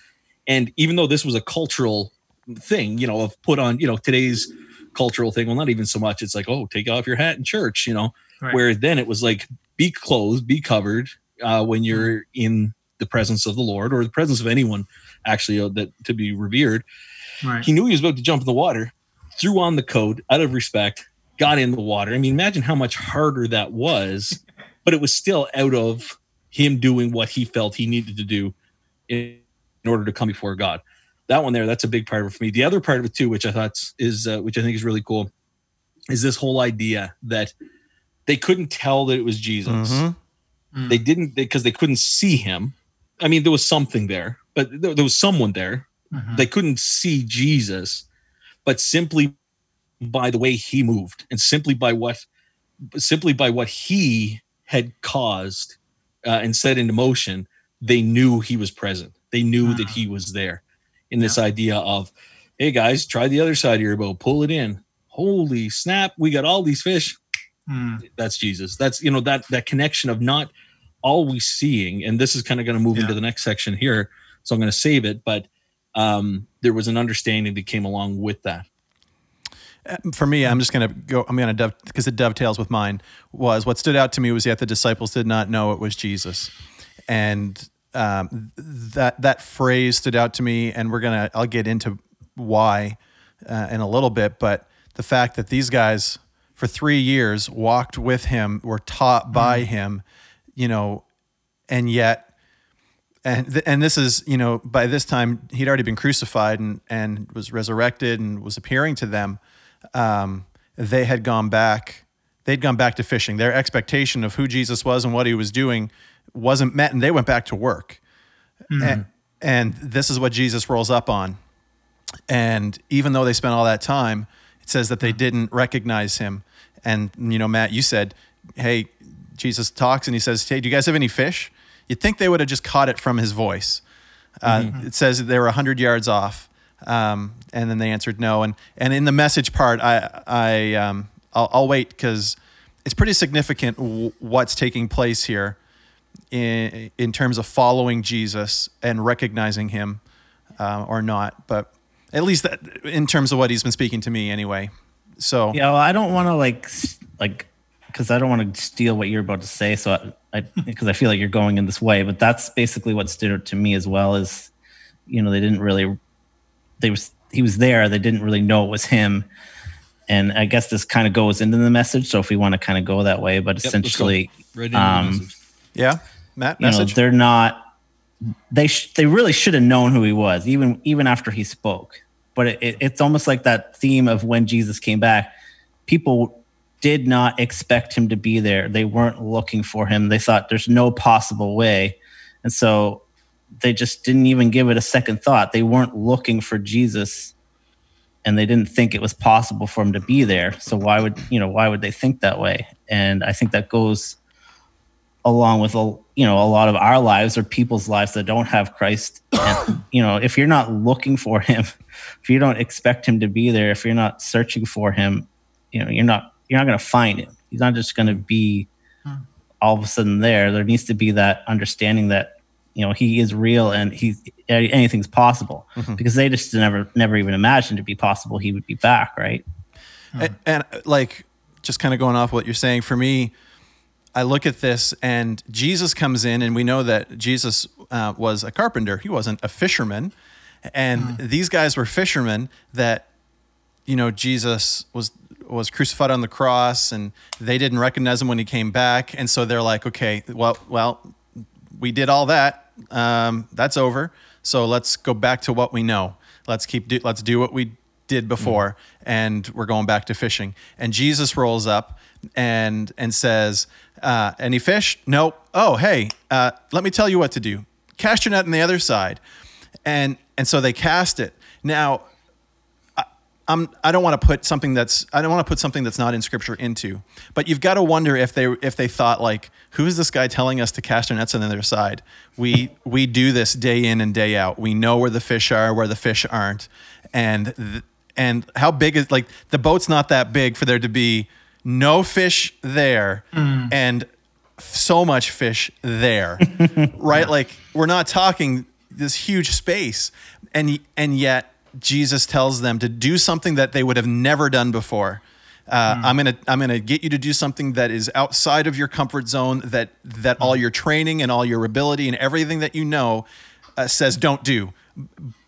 and even though this was a cultural thing you know of put on you know today's cultural thing well not even so much it's like oh take off your hat in church you know Right. where then it was like be clothed be covered uh, when you're in the presence of the Lord or the presence of anyone actually uh, that to be revered. Right. He knew he was about to jump in the water, threw on the coat out of respect, got in the water. I mean, imagine how much harder that was, but it was still out of him doing what he felt he needed to do in, in order to come before God. That one there, that's a big part of it for me. The other part of it too, which I thought is, uh, which I think is really cool, is this whole idea that they couldn't tell that it was Jesus. Mhm. Mm. They didn't because they couldn't see him. I mean, there was something there, but there, there was someone there. Mhm. They couldn't see Jesus, but simply by the way he moved and simply by what simply by what he had caused uh, and set into motion, they knew he was present. They knew that he was there. In this idea of, hey guys, try the other side of your boat, pull it in. Holy snap, we got all these fish Mm. that's Jesus. That's you know that that connection of not always seeing, and this is kind of going to move Yeah. into the next section here. So I'm going to save it, but um, there was an understanding that came along with that. for me, I'm just going to go. I'm going to dove because it dovetails with mine. Was what stood out to me was yet the disciples did not know it was Jesus, and um, that that phrase stood out to me. And we're gonna I'll get into why uh, in a little bit, but the fact that these guys for three years walked with him, were taught by him, you know, and yet and th- and this is you know by this time he'd already been crucified and and was resurrected and was appearing to them um, they had gone back they'd gone back to fishing. Their expectation of who jesus was and what he was doing wasn't met and they went back to work. And, and this is what jesus rolls up on. And even though they spent all that time it says that they didn't recognize him. And you know matt you said hey jesus talks and he says hey do you guys have any fish? You'd think they would have just caught it from his voice. Uh, it says they were 100 yards off. Um, and then they answered no. And and in the message part i i um, i'll, I'll wait because it's pretty significant w- what's taking place here in in terms of following jesus and recognizing him uh, or not but at least that, in terms of what he's been speaking to me anyway so Yeah, well, I don't want to like like because I don't want to steal what you're about to say. So I because I, feel like you're going in this way, but that's basically what stood out to me as well. Is you know they didn't really they was he was there. They didn't really know it was him, and I guess this kind of goes into the message. So if we want to kind of go that way, but let's essentially, Right Um, yeah matt you know, message they're not. They sh- they really should have known who he was, even even after he spoke. But it, it, it's almost like that theme of when Jesus came back. People did not expect him to be there. They weren't looking for him. They thought there's no possible way, and so they just didn't even give it a second thought. They weren't looking for Jesus, and they didn't think it was possible for him to be there. So why would you know why would they think that way? And I think that goes along with a you know a lot of our lives or people's lives that don't have Christ. And, you know, if you're not looking for Him, if you don't expect Him to be there, if you're not searching for Him, you know, you're not you're not going to find Him. He's not just going to be hmm. all of a sudden there. There needs to be that understanding that you know He is real and He's anything's possible. Because they just never never even imagined to be possible He would be back, right? and, and uh, like just kind of going off what you're saying for me i look at this and jesus comes in and we know that jesus uh, was a carpenter. He wasn't a fisherman. And these guys were fishermen that you know jesus was was crucified on the cross and they didn't recognize him when he came back. And so they're like okay well well we did all that um, that's over. So let's go back to what we know. Let's keep do, let's do what we did before and we're going back to fishing. And jesus rolls up and and says uh, any fish? Nope. Oh hey uh, let me tell you what to do. Cast your net on the other side. And and so they cast it. Now I'm I don't want to put something that's I don't want to put something that's not in scripture into. But you've got to wonder if they if they thought like who is this guy telling us to cast our nets on the other side? We we do this day in and day out. We know where the fish are, where the fish aren't. And th- and how big is like the boat's not that big for there to be no fish there mm. and so much fish there. right? Like we're not talking this huge space. And and yet Jesus tells them to do something that they would have never done before. Uh, I'm gonna I'm gonna get you to do something that is outside of your comfort zone that that all your training and all your ability and everything that you know uh, says don't do.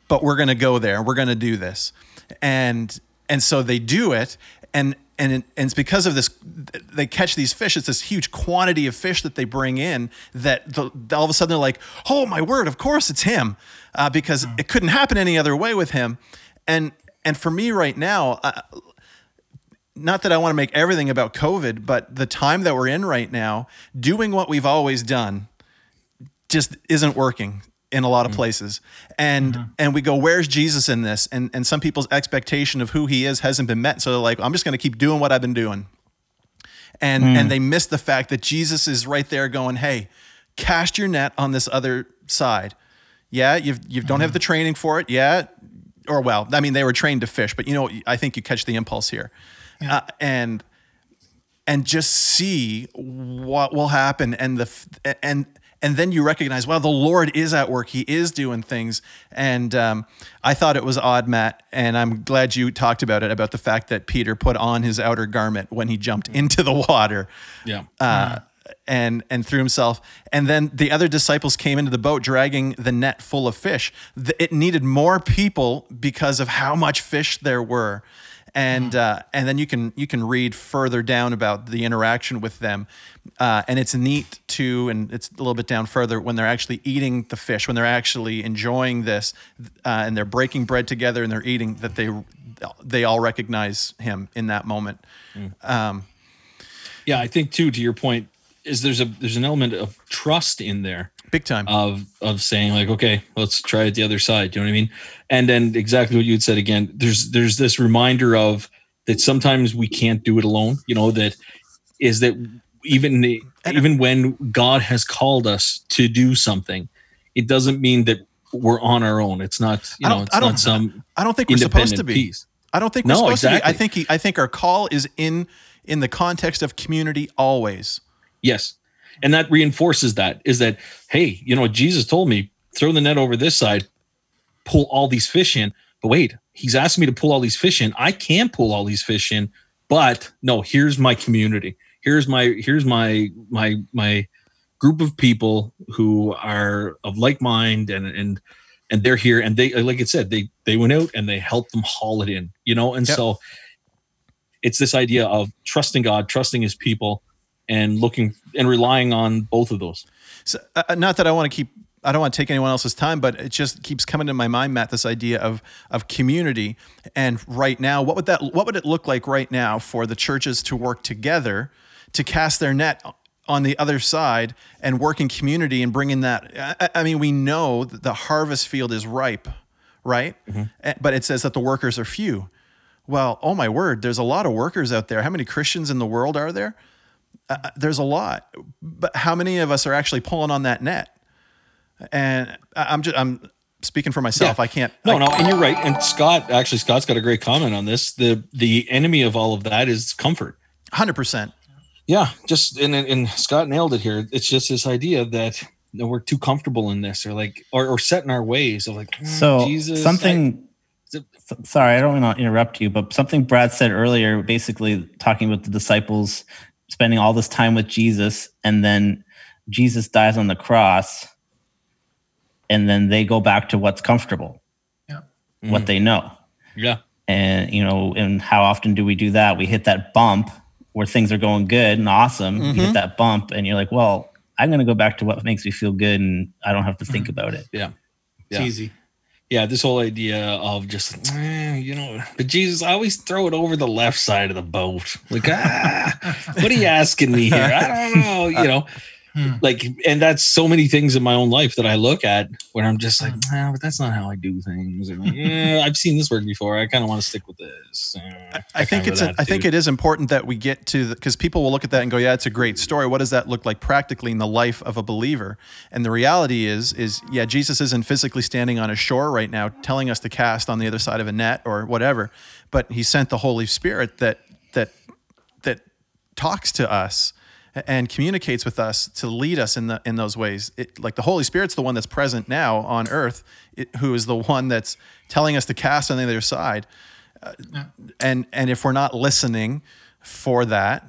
But we're gonna go there. We're gonna do this, and and so they do it, and and it, and it's because of this they catch these fish. It's this huge quantity of fish that they bring in that the, all of a sudden they're like, oh my word, of course it's him, uh, because it couldn't happen any other way with him, and and for me right now. Uh, not that I want to make everything about COVID, but the time that we're in right now, doing what we've always done just isn't working in a lot of mm. places. And mm-hmm. and we go, where's Jesus in this? And and some people's expectation of who he is hasn't been met. So they're like, I'm just gonna keep doing what I've been doing. And and mm. they miss the fact that Jesus is right there going, hey, cast your net on this other side. Yeah, you've you don't have mm-hmm. the training for it. Yeah. Or well, I mean, they were trained to fish, but you know, I think you catch the impulse here. Uh, and and just see what will happen and the and and then you recognize well the lord is at work he is doing things and um, i thought it was odd matt and i'm glad you talked about it about the fact that peter put on his outer garment when he jumped into the water Yeah. uh, and and threw himself. And then the other disciples came into the boat dragging the net full of fish. It needed more people because of how much fish there were. And uh, and then you can you can read further down about the interaction with them, uh, and it's neat too. And it's a little bit down further when they're actually eating the fish, when they're actually enjoying this, uh, and they're breaking bread together and they're eating. That they they all recognize him in that moment. Um, Yeah, I think too. To your point, is there's a there's an element of trust in there big time. of of saying like, okay, let's try it the other side. You know what I mean? And then exactly what you had said again. There's there's this reminder of that sometimes we can't do it alone. You know that is that even even when God has called us to do something, it doesn't mean that we're on our own. It's not you know it's I don't- some I don't think we're supposed to be. piece. I don't think we're No, supposed to be. I think he, I think our call is in in the context of community always. Yes. And that reinforces that is that, hey, you know, Jesus told me, throw the net over this side, pull all these fish in. But wait, he's asked me to pull all these fish in. I can pull all these fish in, but no, here's my community. Here's my here's my my my group of people who are of like mind and and and they're here and they like I said, they they went out and they helped them haul it in, you know, and Yep. so it's this idea of trusting God, trusting his people, and looking and relying on both of those. So, uh, not that I want to keep. I don't want to take anyone else's time, but it just keeps coming to my mind, Matt. This idea of of community, and right now, what would that? What would it look like right now for the churches to work together to cast their net on the other side and work in community and bring in that? I, I mean, we know that the harvest field is ripe, right? Eh, But it says that the workers are few. Well, oh my word, there's a lot of workers out there. How many Christians in the world are there? Uh, there's a lot, but how many of us are actually pulling on that net? And I- I'm just I'm speaking for myself. Yeah. I can't. No, I, no, and you're right. And Scott, actually, Scott's got a great comment on this. The the enemy of all of that is comfort. hundred percent. Yeah, just and and- and Scott nailed it here. It's just this idea that you know, we're too comfortable in this, or like, or, or set in our ways of like, "Mm, So Jesus, something. Is it- s- sorry, I don't want to interrupt you, but something Brad said earlier, basically talking about the disciples spending all this time with Jesus, and then Jesus dies on the cross, and then they go back to what's comfortable, Yeah. what they know. Yeah, and you know and how often do we do that we hit that bump where things are going good and awesome Mm-hmm. hit that bump and you're like well i'm going to go back to what makes me feel good and i don't have to Mm-hmm. think about it yeah, It's easy. Yeah. This whole idea of just, eh, you know, but Jesus, I always throw it over the left side of the boat. Like, ah, what are you asking me here? I don't know, you know. Hmm. like and that's so many things in my own life that I look at where I'm just like, nah, but that's not how I do things. Like, yeah, I've seen this work before. I kind of want to stick with this. Uh, I think it's. A, I think it is important that we get to because people will look at that and go, "Yeah, it's a great story." What does that look like practically in the life of a believer? And the reality is, is yeah, Jesus isn't physically standing on a shore right now, telling us to cast on the other side of a net or whatever, but He sent the Holy Spirit that that that talks to us and communicates with us to lead us in the in those ways. It, like the Holy Spirit's the one that's present now on earth, it, who is the one that's telling us to cast on the other side. Uh, and and if we're not listening, for that.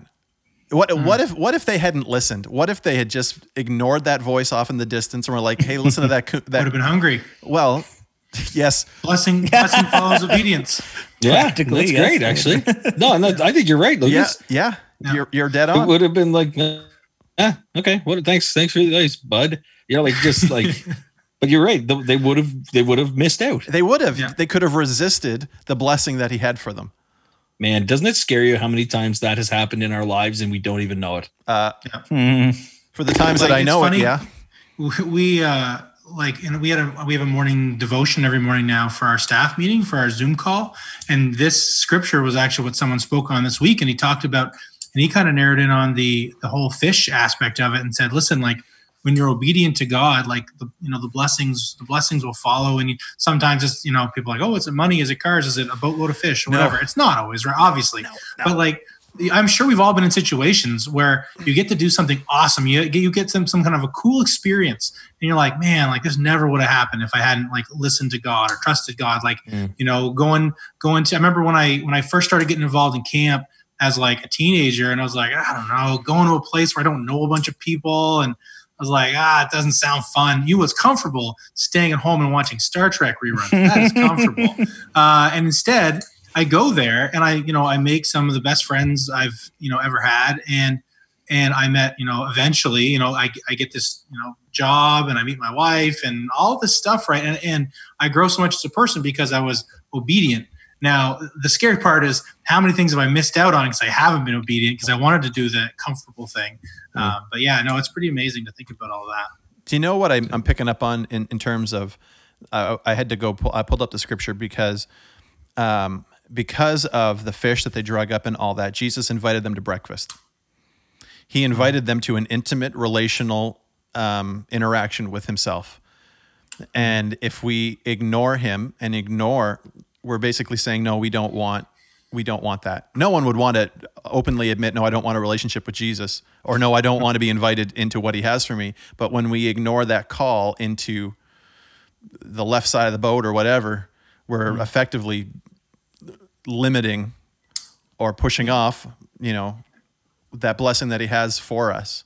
What what if what if they hadn't listened? What if they had just ignored that voice off in the distance and were like, "Hey, listen to that that Would have been hungry. Well, yes, Blessing, blessing follows obedience. Yeah, Practically, that's yes. great. Actually, no, no, I think you're right, yeah, Lucas. yeah, Yeah. You're you're dead on. It would have been like, uh, yeah, okay. What? Thanks, thanks for the advice, bud. You know, like just like, but you're right. They would have, they would have missed out. They would have. Yeah. They could have resisted the blessing that he had for them. Man, doesn't it scare you how many times that has happened in our lives and we don't even know it? Uh, Hmm. for the times Like, that I know funny. it, yeah. We- we uh like and we had a we have a morning devotion every morning now for our staff meeting for our zoom call. And this scripture was actually what someone spoke on this week and he talked about and he kind of narrowed in on the the whole fish aspect of it and said listen like when you're obedient to god like the you know the blessings the blessings will follow. And you, sometimes it's you know people are like oh is it money? Is it cars? Is it a boatload of fish? Or No. whatever. It's not always right? Obviously. But like I'm sure we've all been in situations where you get to do something awesome. You get you get some some kind of a cool experience, and you're like, man, like this never would have happened if I hadn't like listened to God or trusted God. Like, Mm. you know, going going to. I remember when I when I first started getting involved in camp as like a teenager, and I was like, I don't know, going to a place where I don't know a bunch of people, and I was like, ah, it doesn't sound fun. You was comfortable staying at home and watching Star Trek reruns. That is comfortable. uh, and instead, I go there and I, you know, I make some of the best friends I've, you know, ever had. And, and I met, you know, eventually, you know, I, I get this, you know, job and I meet my wife and all this stuff. Right. And, and I grow so much as a person because I was obedient. Now, the scary part is how many things have I missed out on because I haven't been obedient because I wanted to do the comfortable thing. Um, but yeah, no, it's pretty amazing to think about all that. Do you know what I'm, I'm picking up on in, in terms of? Uh, I had to go. Pull, I pulled up the scripture because, um, because of the fish that they drug up and all that. Jesus invited them to breakfast. He invited them to an intimate relational um, interaction with himself. And if we ignore him and ignore, we're basically saying no. We don't want. We don't want that. No one would want to openly admit, no, I don't want a relationship with Jesus, or no, I don't want to be invited into what he has for me. But when we ignore that call into the left side of the boat or whatever, we're effectively limiting or pushing off, you know, that blessing that he has for us.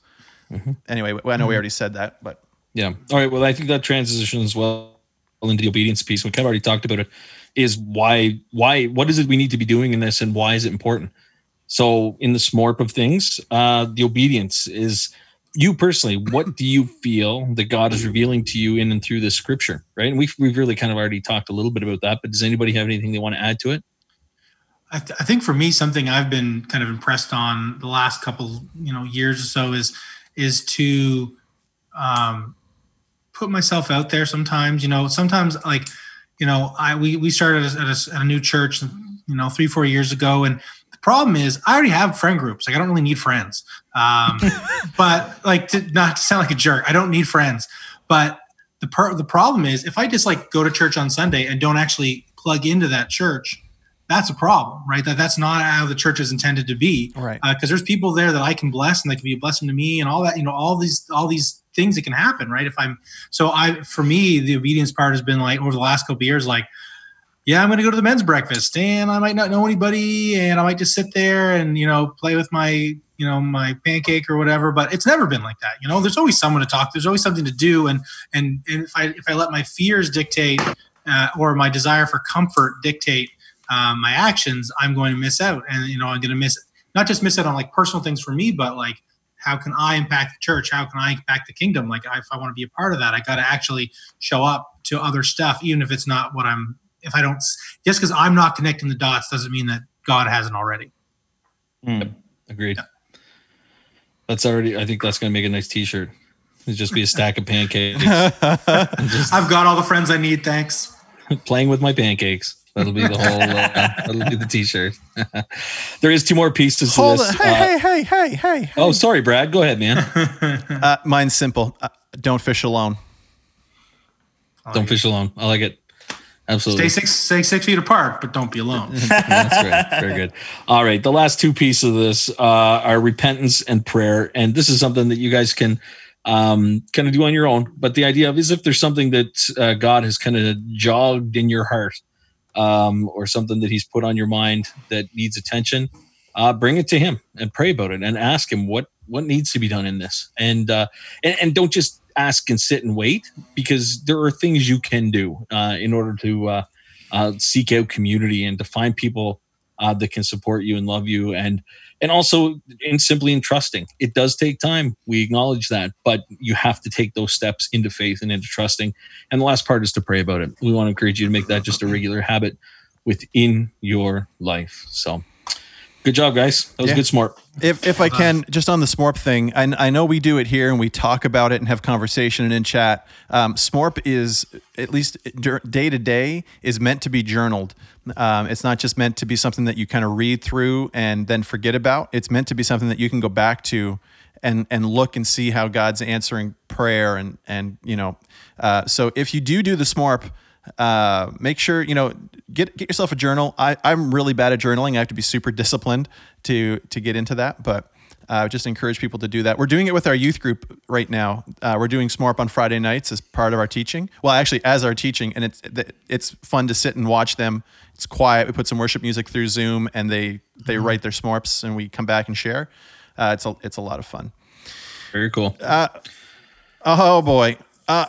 Anyway, I know we already said that, but Yeah. All right. Well, I think that transitions well into the obedience piece. We kind of already talked about it. Is why why what is it we need to be doing in this, and why is it important? So, in the smorp of things, uh, the obedience is you personally. What do you feel that God is revealing to you in and through this scripture? Right, and we've we've really kind of already talked a little bit about that. But does anybody have anything they want to add to it? I, th- I think for me, something I've been kind of impressed on the last couple, you know, years or so is is to um, put myself out there. Sometimes, you know, sometimes like, you know, I we we started at a, at a new church, you know, three four years ago, and the problem is I already have friend groups. Like I don't really need friends. Um, but like to not to sound like a jerk, I don't need friends. But the per- the problem is if I just like go to church on Sunday and don't actually plug into that church, that's a problem, right? That that's not how the church is intended to be. right. Because there's people there that I can bless and they can be a blessing to me and all that. You know, all these all these things that can happen, right? If I'm so I for me the obedience part has been like over the last couple of years, like yeah, I'm going to go to the men's breakfast and I might not know anybody and I might just sit there and, you know, play with my, you know, my pancake or whatever, but it's never been like that. You know, there's always someone to talk. There's always something to do. And, and, and if I, if I let my fears dictate uh, or my desire for comfort dictate um, my actions, I'm going to miss out. And, you know, I'm going to miss, not just miss out on like personal things for me, but like, how can I impact the church? How can I impact the kingdom? Like, if I want to be a part of that, I got to actually show up to other stuff, even if it's not what I'm if I don't just because I'm not connecting the dots doesn't mean that God hasn't already. Agreed. That's already. I think that's going to make a nice T-shirt. It'd just be a stack of pancakes. just I've got all the friends I need. Thanks. playing with my pancakes. That'll be the whole. Uh, that'll be the T-shirt. there is two more pieces to Hold this. on. Hey, Uh, hey, hey, hey, hey, hey. Oh, sorry, Brad. Go ahead, man. Uh, mine's simple. Uh, don't fish alone. Don't fish alone. I like it. Absolutely. Stay six, stay six feet apart, but don't be alone. That's right. Very good. All right. The last two pieces of this uh, are repentance and prayer. And this is something that you guys can um, kind of do on your own. But the idea of is if there's something that uh, God has kind of jogged in your heart um, or something that he's put on your mind that needs attention, uh, bring it to him and pray about it and ask him what what needs to be done in this. And uh, and, and don't just ask and sit and wait because there are things you can do uh, in order to uh, uh, seek out community and to find people uh, that can support you and love you and and also in simply in trusting it does take time. We acknowledge that but you have to take those steps into faith and into trusting. And the last part is to pray about it. We want to encourage you to make that just a regular habit within your life. So good job guys that was Yeah. good smorp. If, if I can, just on the Smorp thing, I, I know we do it here and we talk about it and have conversation and in chat. Um, Smorp is, at least day to day, is meant to be journaled. Um, it's not just meant to be something that you kind of read through and then forget about. It's meant to be something that you can go back to and and look and see how God's answering prayer and and you know. Uh, so if you do do the Smorp, uh, make sure you know get get yourself a journal. I, I'm really bad at journaling. I have to be super disciplined to to get into that, but. Uh, just encourage people to do that. We're doing it with our youth group right now. Uh, we're doing Smorp on Friday nights as part of our teaching. Well, actually, as our teaching, and it's it's fun to sit and watch them. It's quiet. We put some worship music through Zoom, and they they write their Smorps, and we come back and share. Uh, it's a it's a lot of fun. very cool Uh Oh boy. Uh,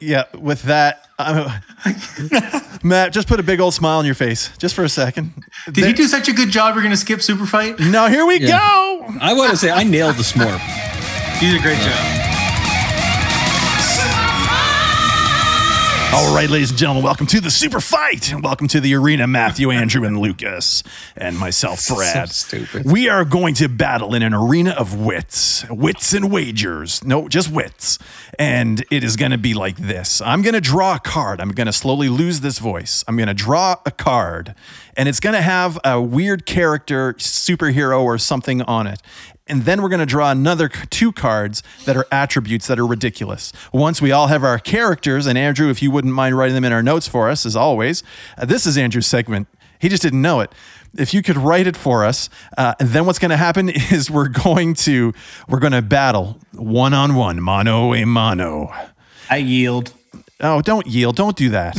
yeah. With that, Matt, just put a big old smile on your face, just for a second. Did he do such a good job? We're gonna skip super fight. Now here we Yeah. go. i want to say i nailed the smorp You did a great job. All right, ladies and gentlemen, welcome to the super fight, and welcome to the arena. Matthew, Andrew, and Lucas, and myself, Brad. stupid. We are going to battle in an arena of wits, wits and wagers. No, just wits. And it is going to be like this. I'm going to draw a card. I'm going to slowly lose this voice. I'm going to draw a card, and it's going to have a weird character, superhero, or something on it. And then we're going to draw another two cards that are attributes that are ridiculous. Once we all have our characters, and Andrew, if you wouldn't mind writing them in our notes for us, as always, uh, this is Andrew's segment. He just didn't know it. If you could write it for us, uh, and then what's going to happen is we're going to we're going to battle one on one, mano a mano. I yield. Oh, don't yield. Don't do that.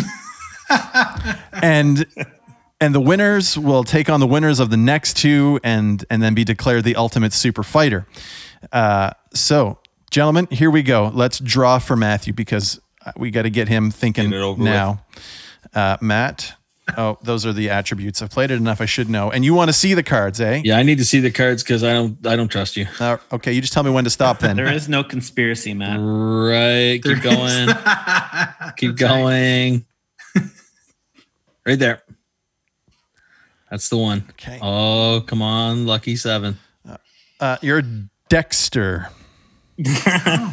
and and the winners will take on the winners of the next two and and then be declared the ultimate super fighter. Uh, so, gentlemen, here we go. Let's draw for Matthew because uh, we got to get him thinking Get now. Uh, Matt. Oh, those are the attributes. I've played it enough. I should know. And you want to see the cards, eh? yeah i need to see the cards because i don't i don't trust you Uh, okay, you just tell me when to stop then. There is no conspiracy, Matt. right keep going keep going right there that's the one. Okay. oh come on lucky seven Uh, you're Dexter.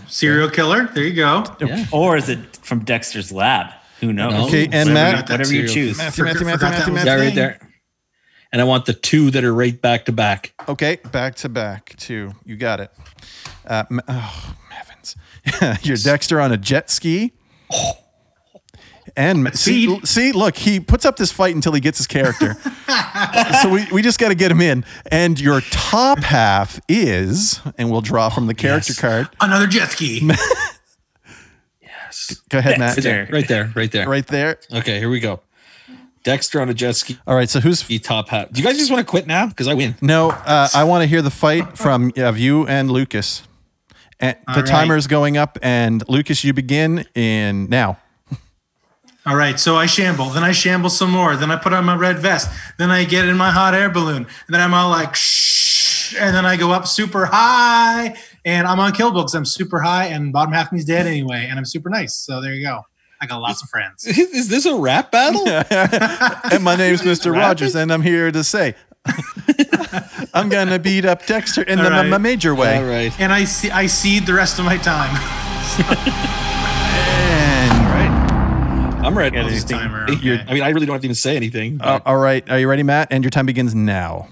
Serial killer. There you go. yeah Or is it from Dexter's lab? Who knows? No. Okay, and whatever, Matt- you, whatever you choose. Matthew, Matthew, Matthew, Forgot that Matthew, was- Matthew. yeah right there and i want the two that are right back to back Okay, back to back two. You got it. Uh, oh, heavens. You're Dexter on a jet ski. And see, see, look, he puts up this fight until he gets his character. so we, we just got to get him in. And your top half is, and we'll draw from the character Yes. card. Another jet ski. yes Go ahead, Matt. right there right there right there Right there. okay here we go dexter on a jet ski All right, so who's. The top hat do you guys just want to quit now because i win No, uh, I want to hear the fight from of you and Lucas. And the right. timer is going up, and Lucas, you begin in now. All right, so I shamble, then I shamble some more, then I put on my red vest, then I get in my hot air balloon, and then I'm all like, shh, and then I go up super high, and I'm on kill because I'm super high, and bottom half of me's dead anyway, and I'm super nice. So there you go. I got lots of friends. is this a rap battle and my name's Mr. Rogers, and I'm here to say I'm gonna beat up Dexter in the All right. ma- major way. all right And I see I seed the rest of my time. And i'm ready This timer. Okay. I mean, I really don't have to even say anything. uh, all right, are you ready, Matt? And your time begins now.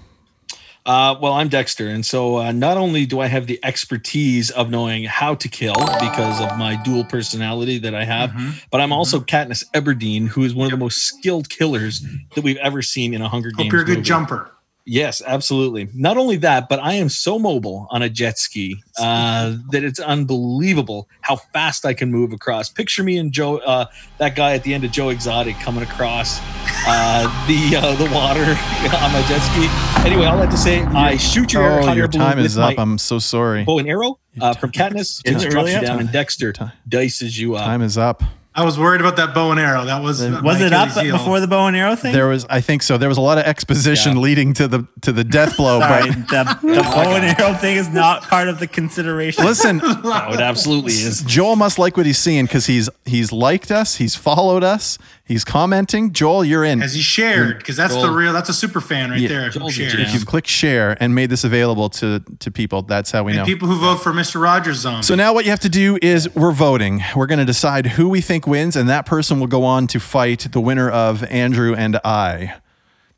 Uh, well, I'm Dexter, and so uh, not only do I have the expertise of knowing how to kill because of my dual personality that I have, Mm-hmm. but I'm also Katniss Everdeen, who is one of the most skilled killers that we've ever seen in a Hunger Games. Hope you're a good movie. jumper. Yes, absolutely. Not only that, but I am so mobile on a jet ski uh, that it's unbelievable how fast I can move across. Picture me and Joe, uh, that guy at the end of Joe Exotic coming across uh, the uh, the water on my jet ski. Anyway, all that to say, I shoot your Oh, your time is up. I'm so sorry. bow and arrow uh, from Katniss. It Is it drops really you down, and Dexter Time- dices you up. Time is up. I was worried about that bow and arrow. That was uh, Was my it up heel. before the bow and arrow thing? There was, I think so. There was a lot of exposition Yeah. leading to the to the death blow. Sorry, but the, the bow and arrow thing is not part of the consideration. listen, Oh, it absolutely is. Joel must like what he's seeing because he's he's liked us, he's followed us, he's commenting. Joel, you're in. As he shared, because that's the real. That's a super fan right Yeah. there. Who Joel's shared. if you've clicked share and made this available to to people, that's how we know. People who vote for Mr. Rogers Zone. So now what you have to do is we're voting. We're going to decide who we think wins, and that person will go on to fight the winner of Andrew and I.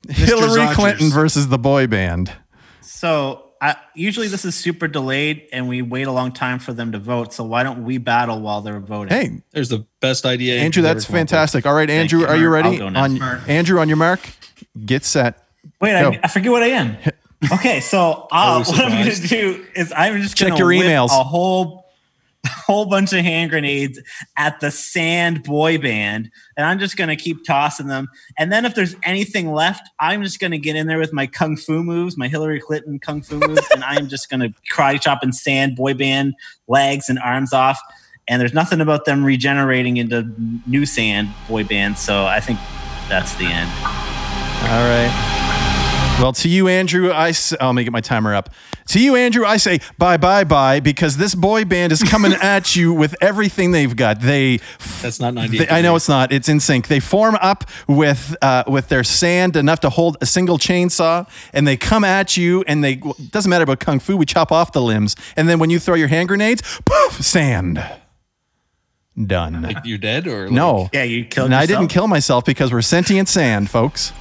Hillary Zodgers. Clinton versus the boy band. So I, usually this is super delayed, and we wait a long time for them to vote. So why don't we battle while they're voting? Hey, There's the best idea. Andrew, that's ever come up with. fantastic. All right, Andrew, you. are you I'll ready? On Mark. Andrew, on your mark, get set. Wait, I, I forget what I am. Okay, so uh, what I'm going to do is I'm just Check going to your whip emails. a whole a whole bunch of hand grenades at the sand boy band and i'm just going to keep tossing them and then if there's anything left i'm just going to get in there with my kung fu moves my hillary clinton kung fu moves and i'm just going to karate chop and sand boy band legs and arms off and there's nothing about them regenerating into new sand boy band so i think that's the end All right. Well, to you, Andrew, I I'll make it my timer up. To you, Andrew, I say bye, bye, bye, because this boy band is coming at you with everything they've got. They, That's not 98. they I know it's not. It's NSYNC. They form up with uh, with their sand enough to hold a single chainsaw, and they come at you. And they doesn't matter about kung fu. We chop off the limbs, and then when you throw your hand grenades, poof, sand. Done. Like you're dead or like- No. yeah you killed And I didn't kill myself because we're sentient sand, folks.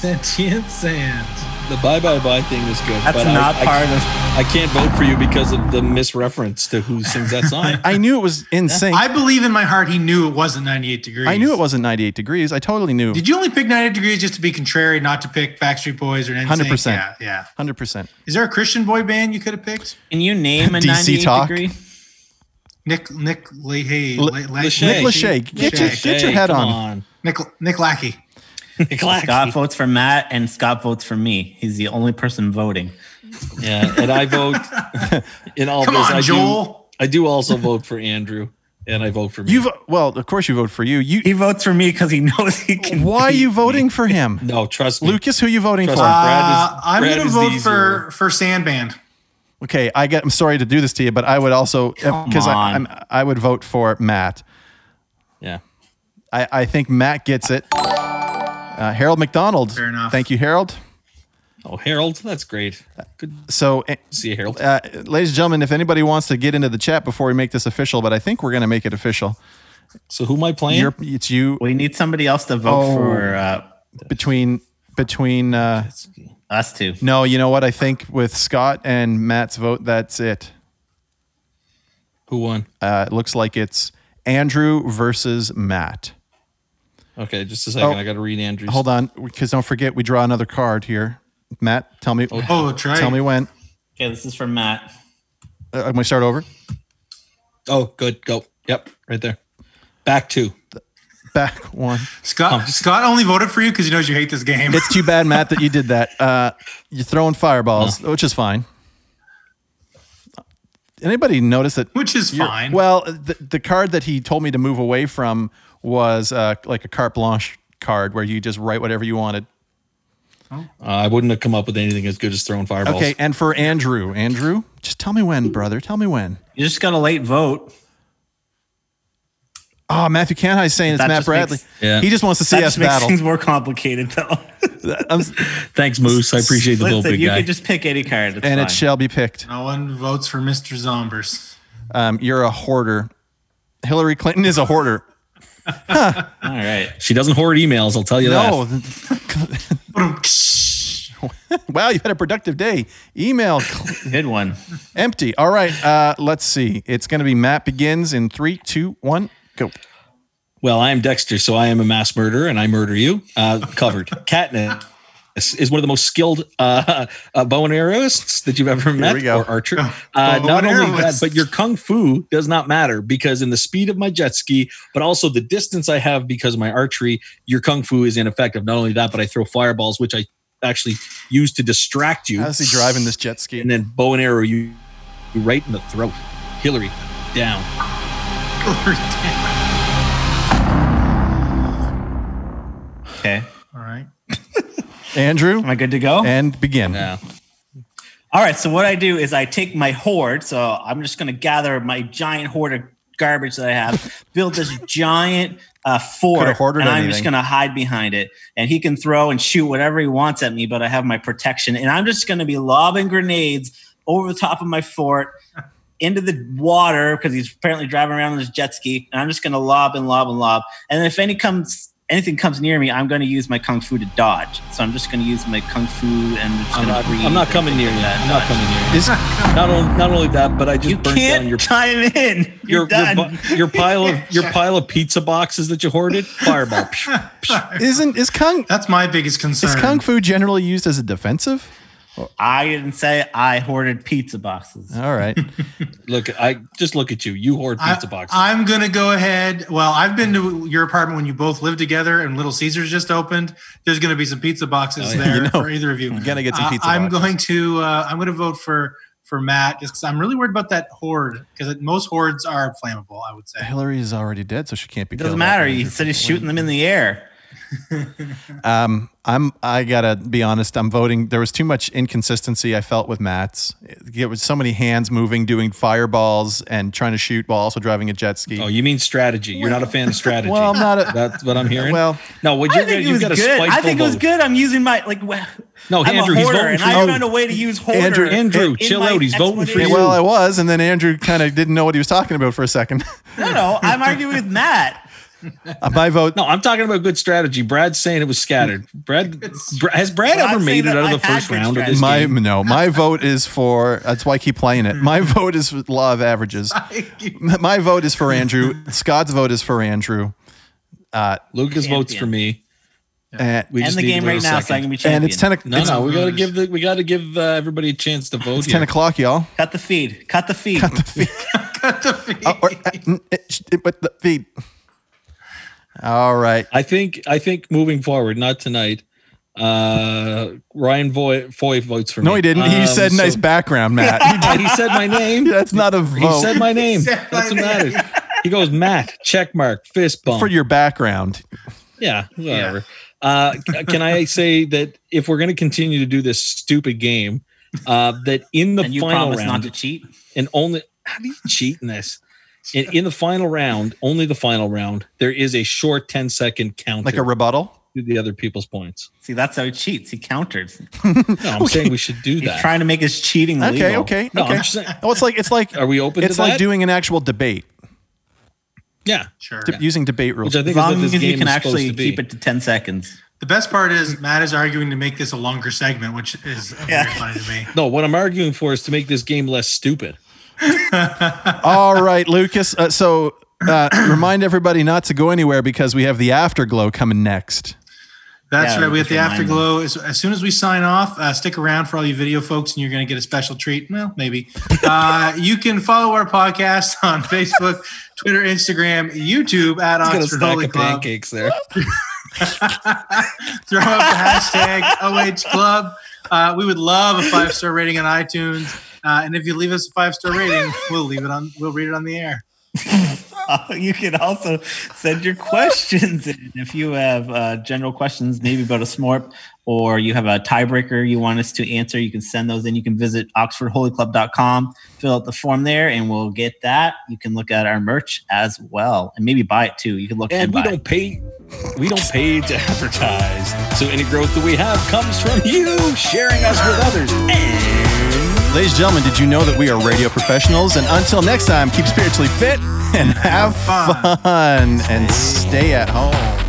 Sentient sand. The bye bye bye thing was good. that's but not I, part of I can't vote for you because of the misreference to who sings that song. I knew it was NSYNC. I believe in my heart he knew it wasn't 98 degrees. I knew it wasn't 98 degrees. I totally knew. Did you only pick 98 degrees just to be contrary, not to pick Backstreet Boys or NSYNC? 100%. Yeah, yeah. 100%. Is there a Christian boy band you could have picked? Can you name a DC 98 talk? degree? Nick Nick Leahy, L- La- La- Lachey. Nick Lachey, get your, get your head come on. Nick Nick Lackey. Nick Scott votes for Matt, and Scott votes for me. He's the only person voting. Yeah, and I vote in all Come this. on, I Joel. Do, I do also vote for Andrew, and I vote for me. You vo- well, of course you vote for you. You He votes for me because he knows he can. why are beat you me. voting for him? no, trust me. Lucas, who are you voting Trust for? me. Brad is- Uh, I'm Brad going to is vote the for easier. for Sandband. Okay, I get I'm sorry to do this to you, but I would also because I on. I'm, I would vote for Matt. Yeah. I, I think Matt gets it. Uh, Harold McDonald. Fair enough. Thank you, Harold. Oh, Harold, that's great. Good So, eh, see you, Harold. uh, ladies and gentlemen, if anybody wants to get into the chat before we make this official, but I think we're going to make it official. So who am I playing? You're, it's you We need somebody else to vote Oh. for uh, between between. Uh, us two. no, you know what? I think with Scott and Matt's vote, that's it. who won? Uh, it looks like it's Andrew versus Matt. Okay, just a second. Oh. I got to read Andrew's. Hold on, because don't forget we draw another card here. Matt, tell me, Oh, that's right. tell me when. Okay, this is for Matt. Uh, I'm gonna start over. Oh, good. Go. Yep, right there. Back two. Back one. Scott Scott only voted for you because he knows you hate this game. It's too bad, Matt, that you did that. Uh, you're throwing fireballs, which is fine. Anybody notice that? which is fine. Well, the, the card that he told me to move away from was uh, like a carte blanche card where you just write whatever you wanted. Uh, I wouldn't have come up with anything as good as throwing fireballs. Okay, and for Andrew, Andrew, just tell me when, brother. Tell me when. You just got a late vote. Oh, Matthew Canhigh saying it's That Matt Bradley. makes- Yeah. He just wants to see That us just makes battle. things more complicated, though. I'm- Thanks, Moose. I appreciate the vote, Listen, big you guy. can just pick any card. It's and fine. it shall be picked. no one votes for Mr. Zombers. Um, you're a hoarder. Hillary Clinton is a hoarder. All right. she doesn't hoard emails. I'll tell you No. Ba-dum. wow, you've had a productive day. Email Good one. empty. All right. Uh, let's see. It's going to be Matt begins in three, two, one, go. Well, I am Dexter, so I am a mass murderer, and I murder you. Uh, covered. Catnip. Is one of the most skilled uh, uh, bow and arrowists that you've ever met we or archer. Uh, not and only that, but your kung fu does not matter because in the speed of my jet ski, but also the distance I have because of my archery, your kung fu is ineffective. Not only that, but I throw fireballs, which I actually use to distract you. How's he driving this jet ski? And then bow and arrow you, you right in the throat. Hillary, down. Okay. All right. Andrew, Am I good to go? and begin. Yeah. All right. So what I do is I take my hoard. So I'm just going to gather my giant hoard of garbage that I have, build this giant uh, fort, and I'm anything. just going to hide behind it. And he can throw and shoot whatever he wants at me, but I have my protection, and I'm just going to be lobbing grenades over the top of my fort. Into the water because he's apparently driving around on his jet ski, and I'm just going to lob and lob and lob. And if any comes, anything comes near me, I'm going to use my kung fu to dodge. So I'm just going to use my kung fu and I'm, I'm not, I'm not coming near you. that I'm not coming near you. Is Not, on, not only that, but I just You burnt can't down your chime in. You're your, done. your, your pile of your pile of pizza boxes that you hoarded. Fireball. Psh, psh. isn't is kung That's my biggest concern. is kung fu generally used as a defensive? I didn't say I hoarded pizza boxes. All right. Look, I just look at you. You hoard pizza I, boxes. I'm gonna go ahead. Well, I've been to your apartment when you both lived together, and Little Caesars just opened. There's gonna be some pizza boxes Oh, yeah. there You know, for either of you. You're gonna get some Uh, pizza. I'm going to. Uh, I'm going to vote for for Matt just because I'm really worried about that horde because most hordes are flammable. I would say. Hillary is already dead, so she can't be. It doesn't killed matter. after He said he's wins. shooting them in the air. Um, I'm. I gotta be honest. I'm voting. There was too much inconsistency. I felt with Matt's. It was so many hands moving, doing fireballs, and trying to shoot while also driving a jet ski. oh, you mean strategy? You're not a fan of strategy. well, I'm not. A, That's what I'm hearing. well, no, what you're you've got a good. I think it was vote. good. I'm using my like. wh- No, I'm Andrew, a he's hoarder, voting and I you. found a way to use hoarder. Andrew- Andrew, chill out. He's voting for you. well, I was, and then Andrew kind of didn't know what he was talking about for a second. No, no, I'm arguing with Matt. Uh, My vote. No, I'm talking about good strategy. Brad's saying it was scattered. Brad, Bra- has Brad Well, ever made it out of the I had first good round of this My game? no, my vote is for. That's why I keep playing it. My vote is for law of averages. My vote is for Andrew. Scott's vote is for Andrew. Lucas votes for me. And, We End just the game right a now, so I can be champion. and it's ten. o- No, it's, no, we gotta give the we gotta give uh, everybody a chance to vote it's here. ten o'clock, y'all. Cut the feed. Cut the feed. Cut the feed. Oh, or, uh, it- it- but the feed. All right. I think I think moving forward, not tonight. Uh, Ryan Foy, Foy votes for me. No, he didn't. He Um, said nice background, Matt. He Yeah, he said my name. That's not a vote. He said my name. said That's my what matters. He goes Matt check mark fist bump. for your background. yeah, whatever. Uh, can I say that if we're going to continue to do this stupid game, uh, that in the and you final promise not to cheat. and only how do you cheat in this? In, in the final round, only the final round, there is a short 10 second counter Like a rebuttal. to the other people's points. See, that's how he cheats. He counters. No, I'm saying we should do He's that. trying to make his cheating Okay, legal. okay, No, I'm okay. just saying- Oh, it's like it's like Are we open to it's to like that? doing an actual debate, yeah, Sure. de- using debate rules. which I think As is what long this as you game can actually keep it to 10 seconds. The best part is Matt is arguing to make this a longer segment, which is Yeah. very funny to me. No, what I'm arguing for is to make this game less stupid. All right, Lucas. Uh, so uh, remind everybody not to go anywhere because we have the afterglow coming next. That's Yeah, right. We have the afterglow. As, as soon as we sign off, uh, stick around for all you video folks, and you're going to get a special treat. Well, maybe. Uh, you can follow our podcast on Facebook, Twitter, Instagram, YouTube at He's got Oxford Holy Club. pancakes there. Throw up the hashtag OH Club. Uh, we would love a five star rating on iTunes, uh, and if you leave us a five star rating, we'll leave it on. We'll read it on the air. Uh, you can also send your questions in. If you have uh, general questions, maybe about a smorp, or you have a tiebreaker you want us to answer, you can send those in. You can visit oxfordholyclub.com, fill out the form there, and we'll get that. You can look at our merch as well, and maybe buy it too. You can look and and we buy. don't pay we don't pay to advertise so any growth that we have comes from you sharing us with others and Ladies and gentlemen, did you know that we are radio professionals? And until next time, keep spiritually fit and have fun. and stay at home.